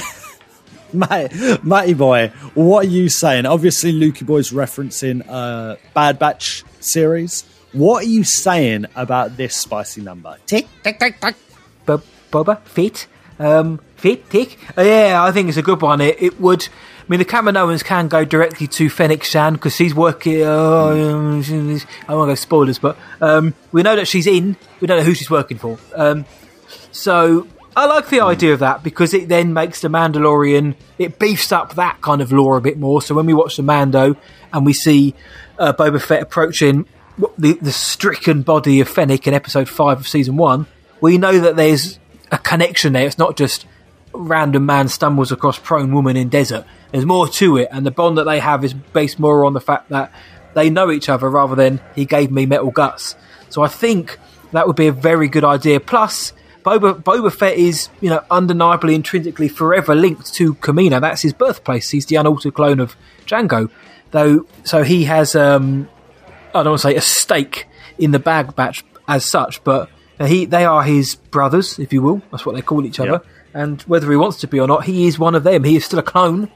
<laughs> Matty, Matty boy, what are you saying? Obviously, Lukey boy's referencing uh, Bad Batch series. What are you saying about this spicy number? Tick, tick, tick, tick. Bob, Boba Fett, um, Fett, tick. Uh, yeah, I think it's a good one. It, it would. I mean, the Kaminoans can go directly to Fennec Shand because she's working. Uh, she's- I won't go spoilers, but um, we know that she's in. We don't know who she's working for. Um, so I like the idea of that because it then makes the Mandalorian. It beefs up that kind of lore a bit more. So when we watch the Mando and we see uh, Boba Fett approaching the, the stricken body of Fennec in Episode Five of Season One, we know that there's a connection there. It's not just random man stumbles across prone woman in desert. There's more to it, and the bond that they have is based more on the fact that they know each other rather than he gave me metal guts. So I think that would be a very good idea. Plus, Boba, Boba Fett is, you know, undeniably intrinsically forever linked to Kamino. That's his birthplace. He's the unaltered clone of Jango, though. So he has, um, I don't want to say a stake in the Bad Batch as such, but he they are his brothers, if you will. That's what they call each other. And whether he wants to be or not, he is one of them. He is still a clone.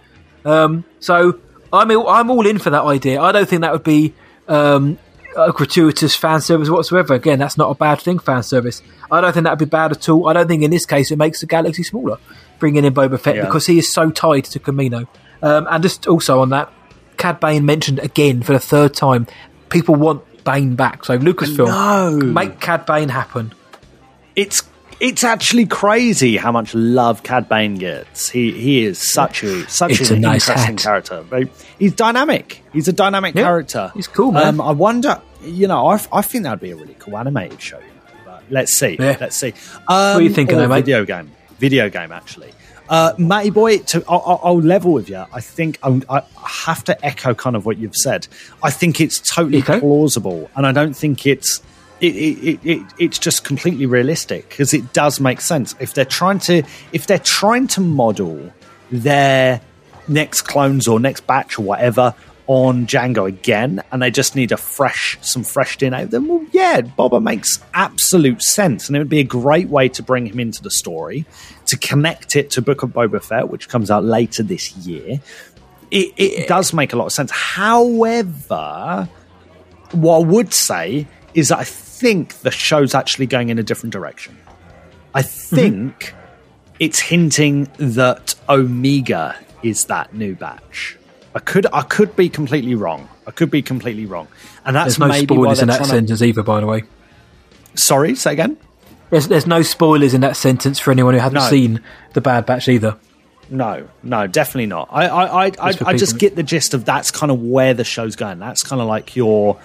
Um, so I'm all- I'm all in for that idea. I don't think that would be um, a gratuitous fan service whatsoever. Again, that's not a bad thing. Fan service. I don't think that would be bad at all. I don't think in this case it makes the galaxy smaller. Bringing in Boba Fett Yeah. because he is so tied to Kamino. Um, and just also on that, Cad Bane mentioned again for the third time. People want Bane back. So Lucasfilm, make Cad Bane happen. It's it's actually crazy how much love Cad Bane gets. He he is such a such It's an a nice interesting hat. character. But He's dynamic. He's a dynamic Yeah, character. he's cool, man. Um, I wonder. You know, I, I think that'd be a really cool animated show. You know, but let's see. Yeah. Let's see. Um, are you thinking or though, mate? Video game. Video game, actually. Uh, Matty boy, to I'll, I'll- level with you. I think I'm, I have to echo kind of what you've said. I think it's totally plausible, and I don't think it's it, it, it, it it's just completely realistic because it does make sense if they're trying to if they're trying to model their next clones or next batch or whatever on Jango again, and they just need a fresh some fresh DNA. Then well, yeah, Boba makes absolute sense, and it would be a great way to bring him into the story to connect it to Book of Boba Fett, which comes out later this year. It, it does make a lot of sense. However, what I would say is that I think the show's actually going in a different direction. I mm-hmm. think it's hinting that Omega is that new batch. I could I could be completely wrong. I could be completely wrong, and that's There's no maybe spoilers in that to- sentence either, by the way. Sorry, say again. There's, there's no spoilers in that sentence for anyone who hasn't No. seen the Bad Batch either. No, no, definitely not. I, I, I, I, I just get the gist of that's kind of where the show's going. That's kind of like your,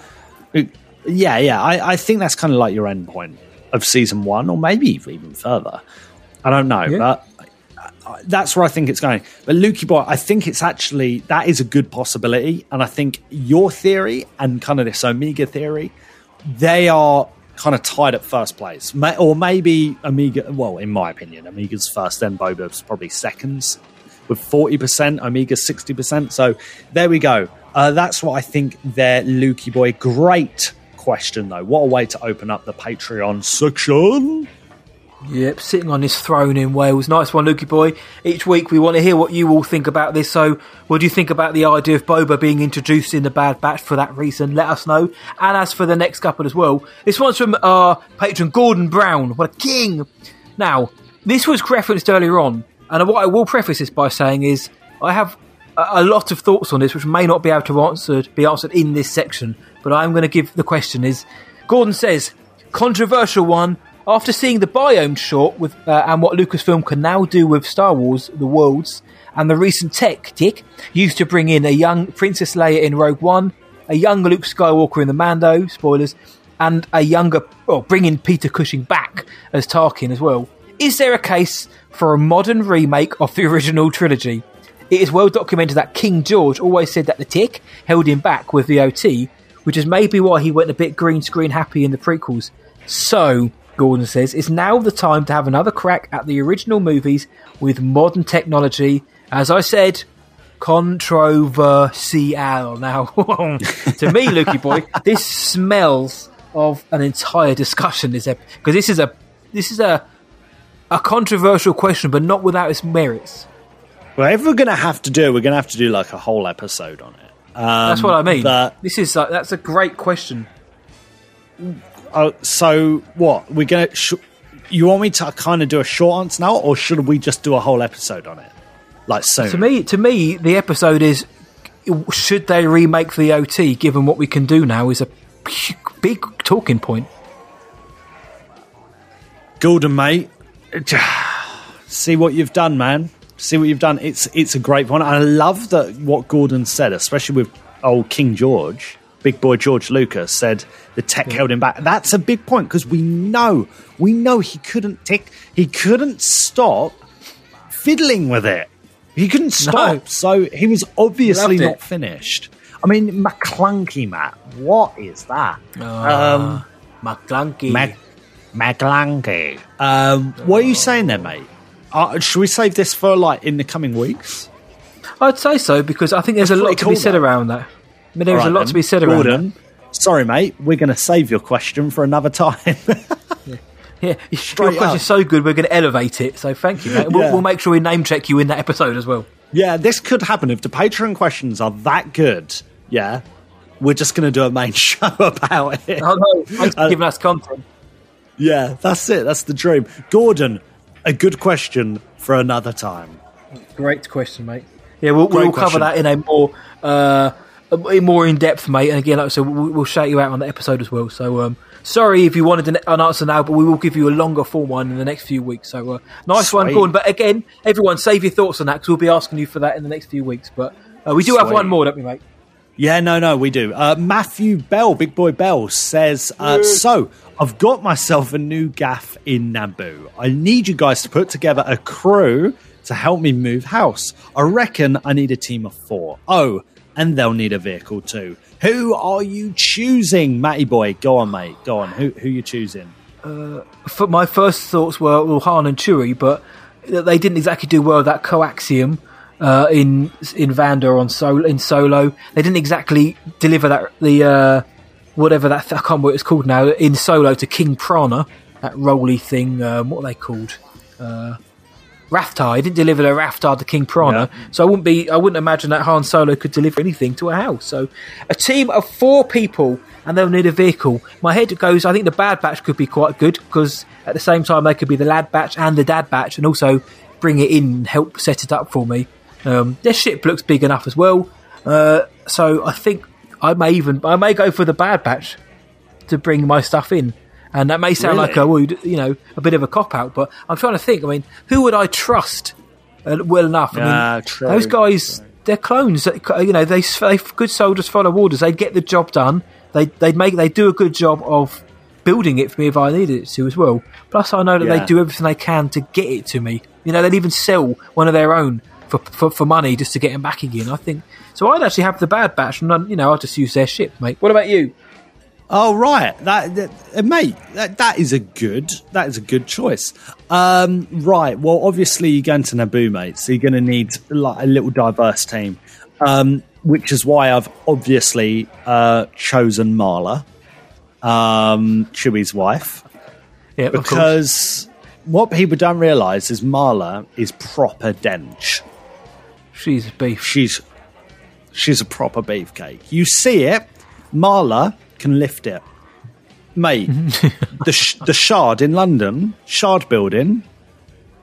yeah, yeah. I, I think that's kind of like your end point of season one, or maybe even further. I don't know, but I- that's where I think it's going. But Lukey Boy, I think it's actually that is a good possibility, and I think your theory and kind of this Omega theory, they are kind of tied at first place, or maybe Omega. Well, in my opinion, Omega's first, then Boba's probably seconds with forty percent, Omega's sixty percent. So there we go. Uh, that's what I think. There, Lukey Boy. Great question though. What a way to open up the Patreon section. Yep, sitting on his throne in Wales. Nice one, Lukey boy. Each week we want to hear what you all think about this. So, what do you think about the idea of Boba being introduced in the Bad Batch for that reason? Let us know. And as for the next couple as well, this one's from our patron Gordon Brown. What a king! Now, this was referenced earlier on, and what I will preface this by saying is I have a, lot of thoughts on this, which may not be able to answered, be answered in this section. But I'm going to give the question is Gordon says controversial one. After seeing the biome short with uh, and what Lucasfilm can now do with Star Wars, the worlds, and the recent tech tick used to bring in a young Princess Leia in Rogue One, a young Luke Skywalker in the Mando, spoilers, and a younger, well, bringing Peter Cushing back as Tarkin as well. Is there a case for a modern remake of the original trilogy? It is well documented that King George always said that the tick held him back with the OT, which is maybe why he went a bit green screen happy in the prequels. So, Gordon says, it's now the time to have another crack at the original movies with modern technology. As I said, controversial. <laughs> Now, to me, Lukey boy, this smells of an entire discussion. This because this is a this is a a controversial question, but not without its merits. If we're going to have to do it, we're going to have to do like a whole episode on it. Um, That's what I mean. But, this is like, that's a great question. uh, so what? We're going to. Sh- you want me to kind of do a short answer now, or should we just do a whole episode on it? Like soon. To me, to me, the episode is should they remake the OT? Given what we can do now, is a big talking point. Golden mate, <sighs> see what you've done, man. See what you've done. It's it's a great one. I love that what Gordon said, especially with old King George, big boy George Lucas said the tech held him back. That's a big point because we know we know he couldn't tick. He couldn't stop fiddling with it. He couldn't stop. So he was obviously not finished. I mean, McClunky, Matt. What is that? Ah, McClunky. Mac- McClunky. Um, what are you saying there, mate? Uh, should we save this for like in the coming weeks? I'd say so because I think there's That's a lot to be said though. around that. I mean, there's All a lot then. to be said around Gordon, Sorry, mate. We're going to save your question for another time. <laughs> that. Yeah, your question's so good, we're going to elevate it. So thank you, mate. We'll, Yeah. we'll make sure we name check you in that episode as well. yeah, this could happen if the Patreon questions are that good. Yeah, we're just going to do a main <laughs> show about it. Oh, no, thanks for Uh, giving us content. Yeah, that's it. That's the dream. Gordon, a good question for another time. Great question, mate. Yeah, we'll, we'll cover that in a more uh, a- more in depth, mate. And again, like I said, we'll, we'll shout you out on the episode as well. So, um, sorry if you wanted an, an answer now, but we will give you a longer form one in the next few weeks. So, uh, nice one, Gordon. But again, everyone, save your thoughts on that because we'll be asking you for that in the next few weeks. But uh, we do have one more, don't we, mate? Yeah, no, no, we do. Uh, Matthew Bell, Big Boy Bell, says uh, So, I've got myself a new gaff in Naboo. I need you guys to put together a crew to help me move house. I reckon I need a team of four. Oh, and they'll need a vehicle too. Who are you choosing, Matty Boy? Go on, mate. Go on. Who who you choosing? Uh, for my first thoughts were well, Han and Chewie, but they didn't exactly do well with that coaxium uh, in in Vander on solo in Solo. They didn't exactly deliver that the uh, whatever that I can't remember what it's called now in Solo to King Prana, that roly thing. Um, what are they called? Uh, Rathtar. He didn't deliver the Rathtar to King Prana, so I wouldn't be. I wouldn't imagine that Han Solo could deliver anything to a house. So, a team of four people and they'll need a vehicle. My head goes, I think the Bad Batch could be quite good because at the same time they could be the Lad Batch and the Dad Batch, and also bring it in and help set it up for me. Um, their ship looks big enough as well, uh, so I think I may even I may go for the Bad Batch to bring my stuff in. And that may sound Really? like a you know a bit of a cop out, but I'm trying to think. I mean, who would I trust uh, well enough? I mean, Ah, true, those guys, they're clones. You know, they, they good soldiers follow orders. They get the job done. They they make they do a good job of building it for me if I needed it to as well. Plus, I know that Yeah. they do everything they can to get it to me. You know, they'd even sell one of their own for for, for money just to get him back again. I think so. I'd actually have the Bad Batch, and then you know, I'll just use their ship, mate. What about you? Oh right, that, that uh, mate, that, that is a good that is a good choice. Um, right, well, obviously you're going to Naboo, mate, so you're going to need like a little diverse team, um, which is why I've obviously uh, chosen Marla, um, Chewie's wife, Yeah, of course. because what people don't realise is Marla is proper dench. She's beef. She's she's a proper beefcake. You see it, Marla can lift it, mate. <laughs> the sh- the Shard in London, Shard building,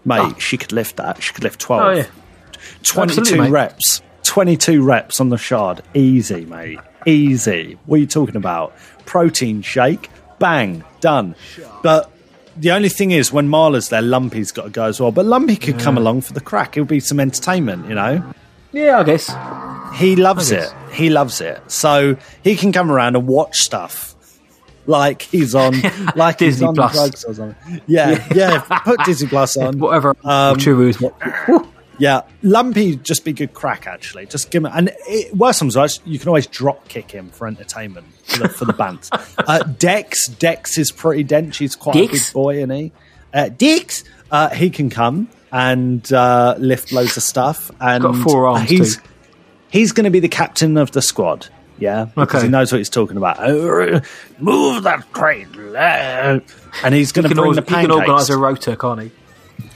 mate. Ah. She could lift that. She could lift twelve. Oh yeah, 22 reps. 22 reps on the shard. Easy, mate. Easy. What are you talking about? Protein shake. Bang. Done. But the only thing is, when Marla's there, Lumpy's got to go as well. But Lumpy could come along for the crack. It'll be some entertainment, you know? yeah, I guess. He loves guess. it. He loves it. So he can come around and watch stuff. Like he's on, <laughs> like he's Disney on Plus. drugs or something. Yeah, yeah. Put Disney Plus on. <laughs> Whatever. Um, Chewie is. <laughs> Yeah, Lumpy just be good crack actually. Just give him and it, worst comes to worst, you can always drop kick him for entertainment for the, for the band. <laughs> uh, Dex, Dex is pretty dense. He's quite a good boy, isn't he? Uh, Dex, uh, he can come and uh, lift loads of stuff. And Got four arms, He's too. he's going to be the captain of the squad. Yeah, because Okay. he knows what he's talking about. Uh, Move that crate, uh, and he's going to bring org- the he can organise a rota, can't he?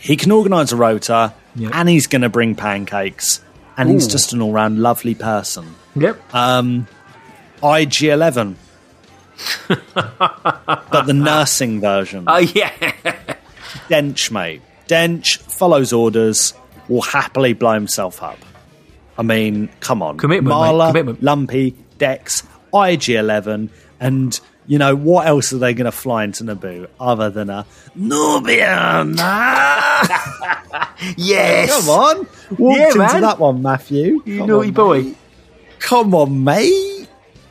He can organise a rota, Yep. and he's going to bring pancakes, and he's just an all-round lovely person. Yep. Um, IG Eleven, <laughs> but the nursing version. Oh yeah. Dench, mate. Dench follows orders, will happily blow himself up. I mean, come on, Commitment, Marla, commitment. Lumpy, Dex, IG Eleven, and you know what else are they going to fly into Naboo other than a Nubian? <laughs> yes. Come on, walked Yeah, into man. that one, Matthew. You Come naughty on, boy. mate. Come on, mate.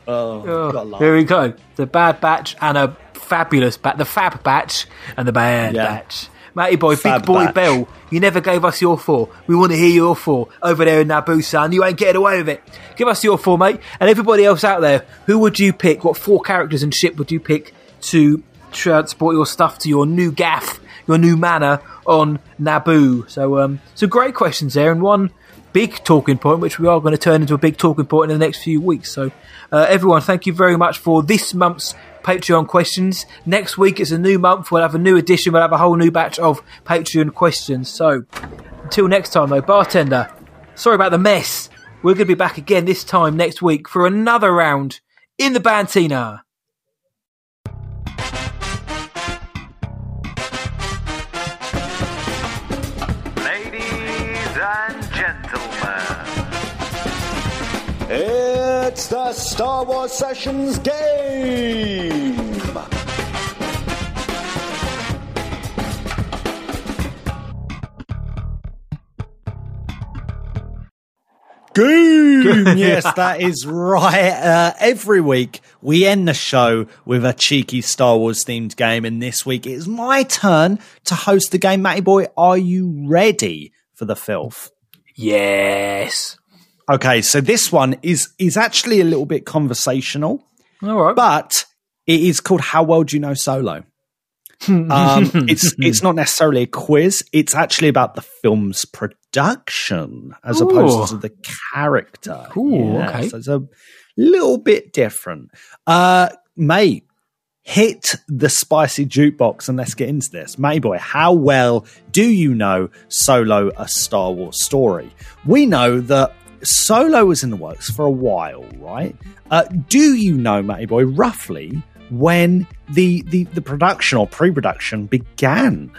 Oh, Oh, here we go. The bad batch and a fabulous batch. The fab batch and the bad Yeah. batch. Matty boy, Fab big boy batch. Bell, you never gave us your four. We want to hear your four. Over there in Naboo, son. You ain't getting away with it. Give us your four, mate. And everybody else out there, who would you pick? What four characters and ship would you pick to transport your stuff to your new gaff, your new manor on Naboo? So, um, so great questions there, and one big talking point, which we are going to turn into a big talking point in the next few weeks. So, uh, everyone, thank you very much for this month's Patreon questions. Next week it's a new month. We'll have a new edition. We'll have a whole new batch of Patreon questions. So, until next time, though, bartender, sorry about the mess. We're going to be back again this time next week for another round in the Bantina. It's the Star Wars Sessions game! Goom! <laughs> yes, that is right. Uh, every week we end the show with a cheeky Star Wars themed game, and this week it is my turn to host the game. Matty boy, are you ready for the filth? Yes. Okay, so this one is is actually a little bit conversational, All right. but it is called "How Well Do You Know Solo." um, <laughs> it's it's not necessarily a quiz. It's actually about the film's production as Ooh. opposed to the character. Ooh, okay. So it's a little bit different. Uh, mate, hit the spicy jukebox and let's get into this. Matey boy, how well do you know Solo a Star Wars story? We know that Solo was in the works for a while, right? Uh, do you know, Matty Boy, roughly when the the, the production or pre-production began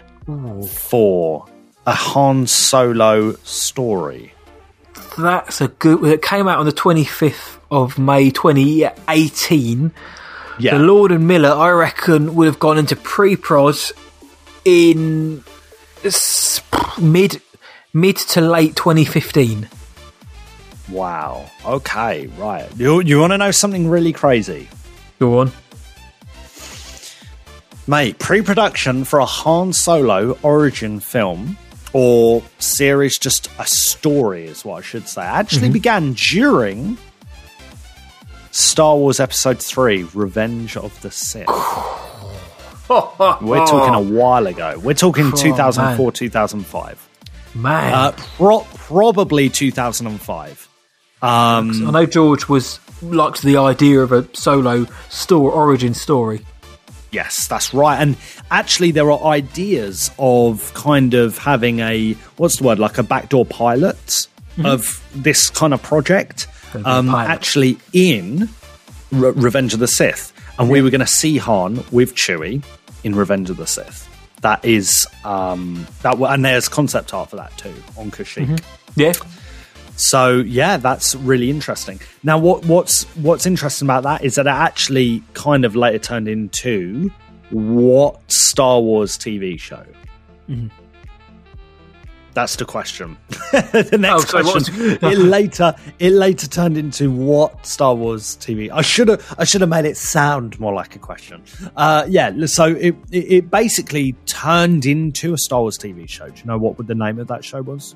for a Han Solo story? That's a good. It came out on the 25th of May 2018. Yeah. The Lord and Miller, I reckon, would have gone into pre-prod in mid mid to late 2015. Wow. Okay, right. You you want to know something really crazy? Go on. Mate, pre-production for a Han Solo origin film or series, just a story is what I should say, actually Mhm. began during Star Wars Episode 3, Revenge of the Sith. We're talking a <laughs> while ago. We're talking Oh, 2004, 2005. Man. Uh, pro- probably 2005. Um, I know George was liked the idea of a solo store origin story. Yes, that's right. And actually, there are ideas of kind of having a what's the word like a backdoor pilot Mhm. of this kind of project. Gonna be a Um, actually, in Re- Revenge of the Sith, and we were going to see Han with Chewie in Revenge of the Sith. That is um, that, and there's concept art for that too on Kashyyyk. Mhm. Yeah. So yeah, that's really interesting. Now, what what's what's interesting about that is that it actually kind of later turned into what Star Wars TV show? Mhm. That's the question. <laughs> the next sorry, question. it later it later turned into what Star Wars TV. I should have I should have made it sound more like a question. Uh, yeah, so it, it it basically turned into a Star Wars TV show. Do you know what the name of that show was?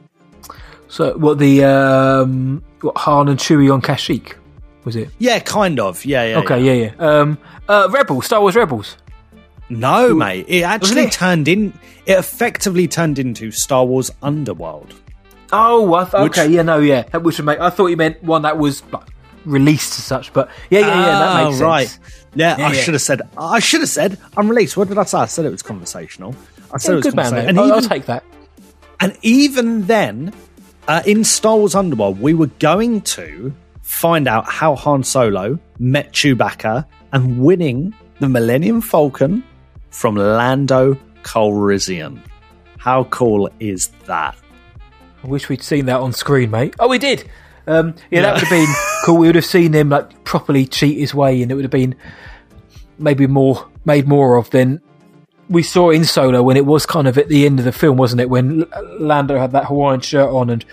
So, what the um, what Han and Chewie on Kashyyyk was it? Yeah, kind of. Yeah, yeah. okay, yeah, yeah. Um, uh, Rebels, Star Wars Rebels. No, mate. It actually it? turned in. It effectively turned into Star Wars Underworld. Oh, I th- Which- okay, yeah, no, yeah. That which would make. I thought you meant one that was like, released as such, but yeah, yeah, yeah. That Ah, makes sense. right. Yeah, Yeah, I yeah. should have said. I should have said unreleased. What did I say? I said it was conversational. I said Yeah, it was good man, mate. And I'll, I'll take that. And even then, uh, in Star Wars Underworld, we were going to find out how Han Solo met Chewbacca and winning the Millennium Falcon from Lando Calrissian. How cool is that? I wish we'd seen that on screen, mate. Oh, we did. Um, yeah, that would have been <laughs> cool. We would have seen him like properly cheat his way, and it would have been maybe more made more of than we saw in Solo when it was kind of at the end of the film, wasn't it? When Lando had that Hawaiian shirt on and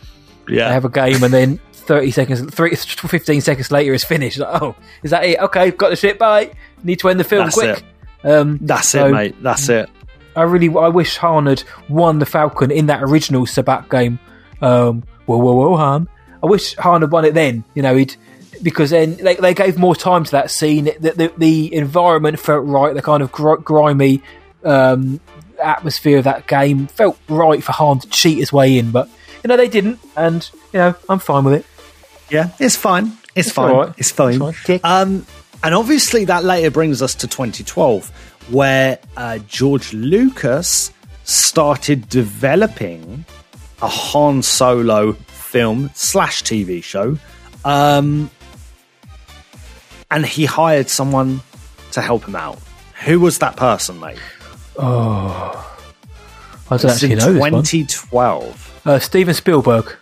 Yeah. they have a game, and then thirty seconds, three, 15 seconds later, it's finished. Like, oh, is that it? Okay, got the shit. Bye. Need to end the film That's quick. it. Um, That's so- it, mate. That's it. I really, I wish Han had won the Falcon in that original sabacc game. Um, whoa, whoa, whoa, Han! I wish Han had won it then. You know, he'd because then they, they gave more time to that scene. The, the, the environment felt right. The kind of gr- grimy um, atmosphere of that game felt right for Han to cheat his way in, but you know they didn't, and you know I'm fine with it. Yeah, it's fine. It's, It's fine. right. It's fine. It's fine. Um, and obviously, that later brings us to 2012, where uh, George Lucas started developing a Han Solo film slash TV show. Um, and he hired someone to help him out. Who was that person, mate? Oh, I don't actually know this one. 2012. Uh, Steven Spielberg.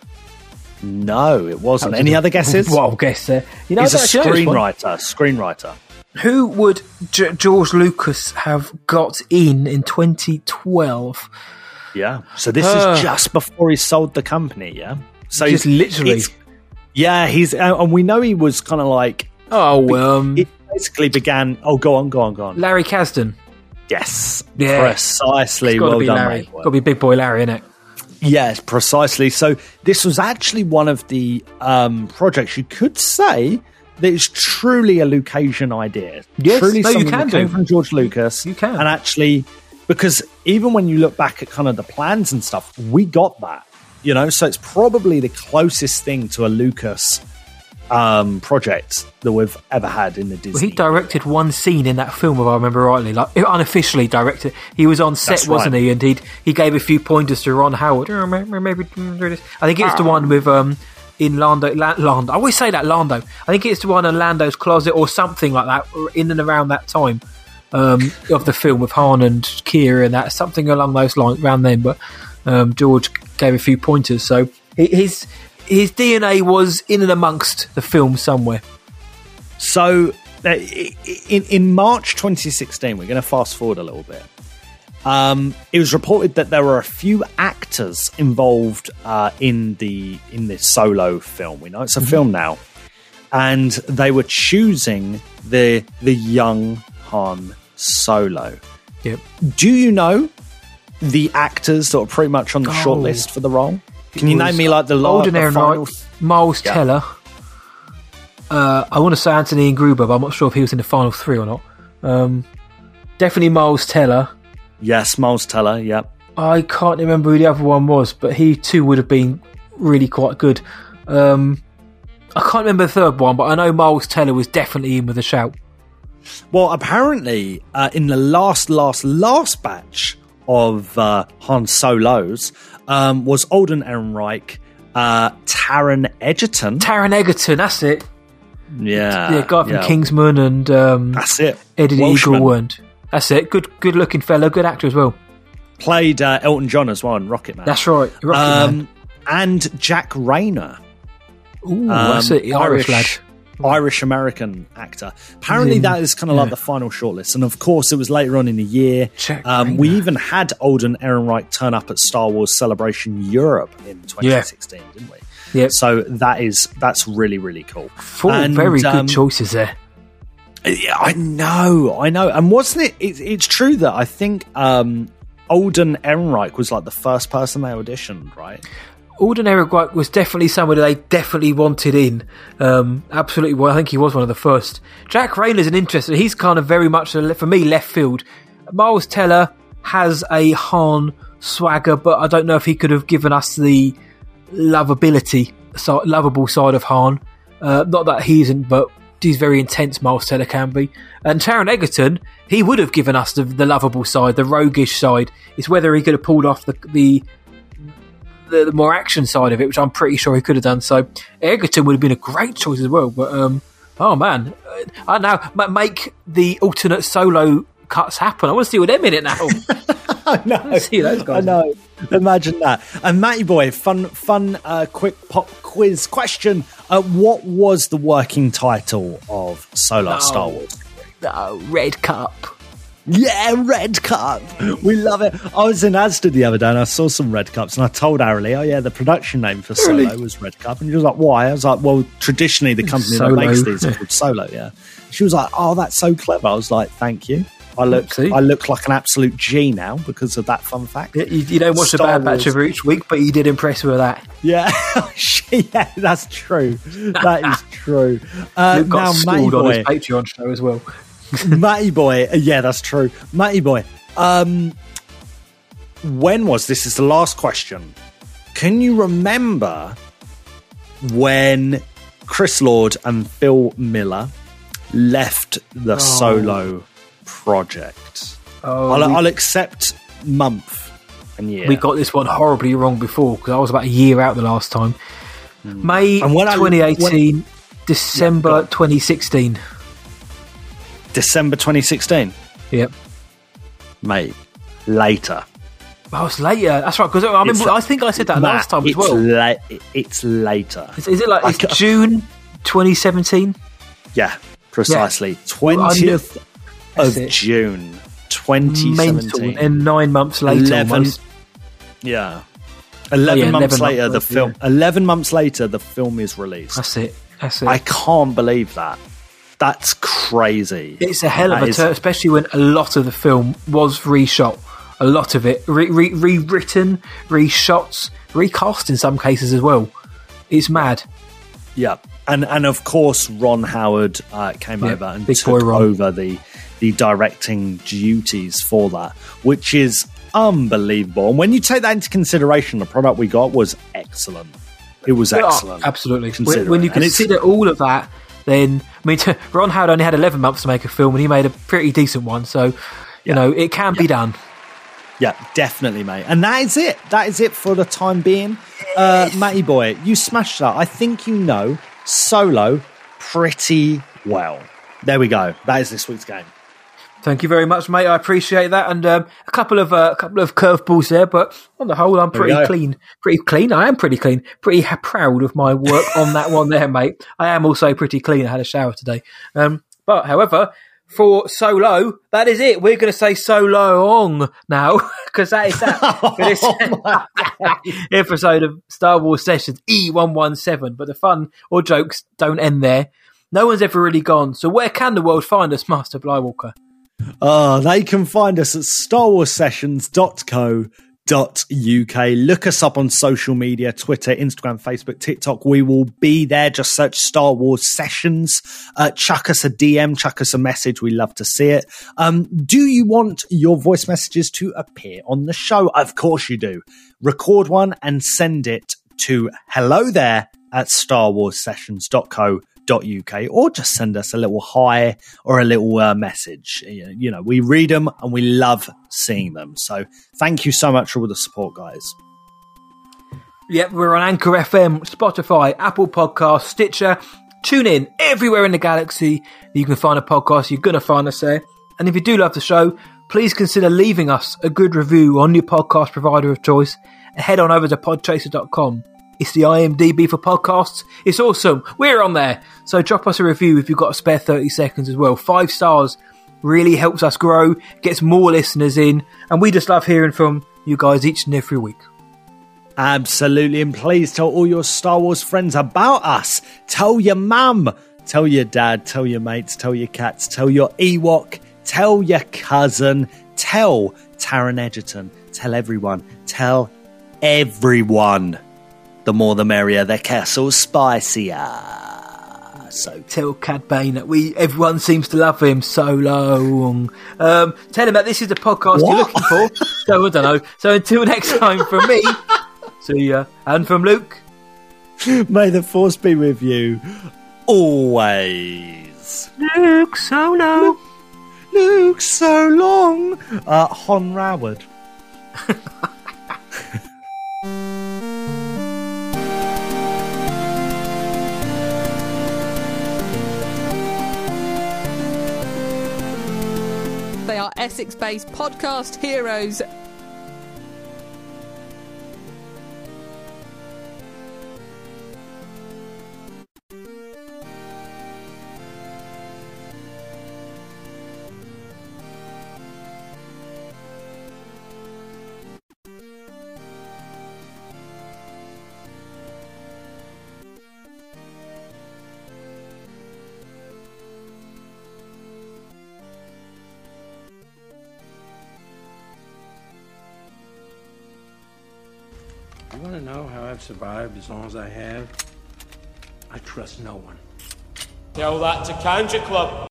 No, it wasn't. Any other guesses? <laughs> Wild guess there. You know, He's a don't actually know this one. screenwriter. Screenwriter. Who would G- George Lucas have got in in 2012? Yeah. So this Ah. is just before he sold the company. Yeah. So Just he's- literally. yeah, he's uh, and we know he was kind of like Oh, um, it basically began. Oh, go on, go on, go on. Larry Kasdan. Yes, Yeah. precisely. It's got to Well be done, Larry. mate. Got to be big boy Larry, innit? Yes, precisely. So this was actually one of the um, projects you could say that is truly a Lucasian idea. Yes, truly no, you can that came do. from George Lucas. You can. and actually because even when you look back at kind of the plans and stuff, we got that. You know, so it's probably the closest thing to a Lucas um, project that we've ever had in the Disney. Well, he directed one scene in that film, if I remember rightly, like unofficially directed. He was on set, That's wasn't right. he? And he he gave a few pointers to Ron Howard. Oh, maybe, maybe do this. I think it's the one with um, in Lando. La- Lando. I always say that Lando. I think it's the one in Lando's closet or something like that, in and around that time um, of the film with Han and Qi'ra and that something along those lines around then. But um, George gave a few pointers, so his his DNA was in and amongst the film somewhere. So, uh, in, in March 2016, we're going to fast forward a little bit. Um, it was reported that there were a few actors involved uh, in the in this solo film. We know it's a film now, and they were choosing the the young Han Solo. Yep. Do you know the actors that are pretty much on the Oh. shortlist for the role? Can you name me like the, la- Alden the final? Miles Yeah. Teller. Uh, I want to say Anthony and Gruber, but I'm not sure if he was in the final three or not. Um, definitely Miles Teller. Yes, Miles Teller. Yep. I can't remember who the other one was, but he too would have been really quite good. Um, I can't remember the third one, but I know Miles Teller was definitely in with a shout. Well, apparently, uh, in the last, last, last batch of uh, Han Solos um, was Alden Ehrenreich, uh, Taron Egerton. Taron Egerton, that's it. yeah, yeah, guy from yeah. Kingsman and um, That's it. Eddie the Welshman. Eagle, and that's it. Good, good looking fellow, good actor as well. Played uh, Elton John as well in Rocket Man. That's right, Rocket um, Man. And Jack Reynor. Ooh, that's um, it, Irish lad. Irish American actor. Apparently, Yeah. that is kind of like the final shortlist. And of course, it was later on in the year. Um, we even had Alden Ehrenreich turn up at Star Wars Celebration Europe in 2016, didn't we? Yeah. So that is that's really really cool. Four And, very um, good choices there. Yeah, I know, I know. And wasn't it? it it's true that I think um, Alden Ehrenreich was like the first person they auditioned, right? Alden Ehrenreich was definitely somebody they definitely wanted in. Um, absolutely, well, I think he was one of the first. Jack Reynor's an interesting. He's kind of very much a, for me left field. Miles Teller has a Han swagger, but I don't know if he could have given us the lovability, so, lovable side of Han. Uh, not that he isn't, but he's very intense. Miles Teller can be, and Taron Egerton, he would have given us the, the lovable side, the roguish side. It's whether he could have pulled off the the the, the more action side of it, which I'm pretty sure he could have done. So Egerton would have been a great choice as well. But um, oh man, I know make the alternate solo cuts happen. I want to see what them in it now. <laughs> I know. see those guys. I know. Imagine that. And Matty boy, fun, fun, uh, quick pop quiz question. Uh, what was the working title of Solo Oh. Star Wars? Oh, Red Cup. Yeah, Red Cup. We love it. I was in Asda the other day and I saw some Red Cups and I told Ariely, oh yeah, the production name for Solo Really? was Red Cup. And she was like, why? I was like, well, traditionally the company Solo. that makes these is called Solo, yeah. She was like, oh, that's so clever. I was like, thank you. I look, See? I look like an absolute G now because of that fun fact. You, you don't watch Star a bad batch of each week, but you did impress with that. Yeah, <laughs> yeah, that's true. That is <laughs> true. Uh, Luke got now, schooled on his Patreon show as well. <laughs> Matty boy, yeah, that's true. Matty boy, um, when was this? Is the last question. Can you remember when Chris Lord and Phil Miller left the solo project? Oh, I'll, we- I'll accept month and year. We got this one horribly wrong before because I was about a year out the last time. May Hmm. And when I- 2018, December 2016. December 2016. Yep. Mate, later. Oh, it's later. That's right. Because I, remember, I think I said that Matt, last time as it's well. la- it's later. Is, is it like it's June 2017? Yeah, precisely. Well, 20th That's of it. June Mental. 2017. And nine months later, 11 almost. Yeah. 11 Oh, yeah, months 11 later, months the film. 11 months later, the film is released. That's it. That's it. I can't believe that. That's crazy. It's a hell of That a is- turn, especially when a lot of the film was reshot. A lot of it re- re- rewritten, reshot, recast in some cases as well. It's mad. Yeah, and and of course Ron Howard uh, came Yeah, over and took over the the directing duties for that, which is unbelievable. And when you take that into consideration, the product we got was excellent. It was excellent, absolutely. When, when you consider all of that, then I mean, <laughs> Ron Howard only had 11 months to make a film, and he made a pretty decent one. So, you know, it can be done. Yeah, definitely, mate. And that is it. That is it for the time being. Uh, Matty boy, you smashed that. I think you know solo pretty well. There we go. That is this week's game. Thank you very much, mate. I appreciate that, and um, a couple of uh, a couple of curveballs there, but on the whole, I'm pretty clean. Pretty clean. I am pretty clean. Pretty ha- proud of my work on that one there, <laughs> mate. I am also pretty clean. I had a shower today. Um, but however, for solo, that is it. We're going to say so long now <laughs> because that is that <laughs> for this episode of Star Wars Sessions E117. But the fun or jokes don't end there. No one's ever really gone. So where can the world find us, Master Blywalker? Oh, they can find us at starwarsessions.co.uk. Look us up on social media Twitter, Instagram, Facebook, TikTok. We will be there. Just search Star Wars Sessions. Uh, chuck us a DM, chuck us a message. We love to see it. Um, do you want your voice messages to appear on the show? Of course you do. Record one and send it to hello there at starwarsessions.co.uk or just send us a little hi or a little uh, message. You know, we read them and we love seeing them. So thank you so much for all the support, guys. Yep, we're on Anchor FM, Spotify, Apple Podcast, Stitcher. Tune in everywhere in the galaxy you can find a podcast. You're going to find us there. And if you do love the show, please consider leaving us a good review on your podcast provider of choice. Head on over to podchaser.com. It's the IMDb for podcasts. It's awesome. We're on there. So drop us a review if you've got a spare 30 seconds as well. Five stars really helps us grow, gets more listeners in, and we just love hearing from you guys each and every week. Absolutely. And please tell all your Star Wars friends about us. Tell your mum, tell your dad, tell your mates, tell your cats, tell your Ewok, tell your cousin, tell Taron Egerton, tell everyone, tell everyone. The more the merrier, the castle's spicier. So tell Cad Bane that we everyone seems to love him so long. Um, tell him that this is the podcast you're looking for. <laughs> so I don't know. So until next time, from me, <laughs> see ya, and from Luke. May the force be with you always. Luke so Solo. Luke, so long. Uh, Hon Roward. <laughs> are Essex based podcast heroes. I've survived as long as I have? I trust no one. Tell that to Kanjiklub.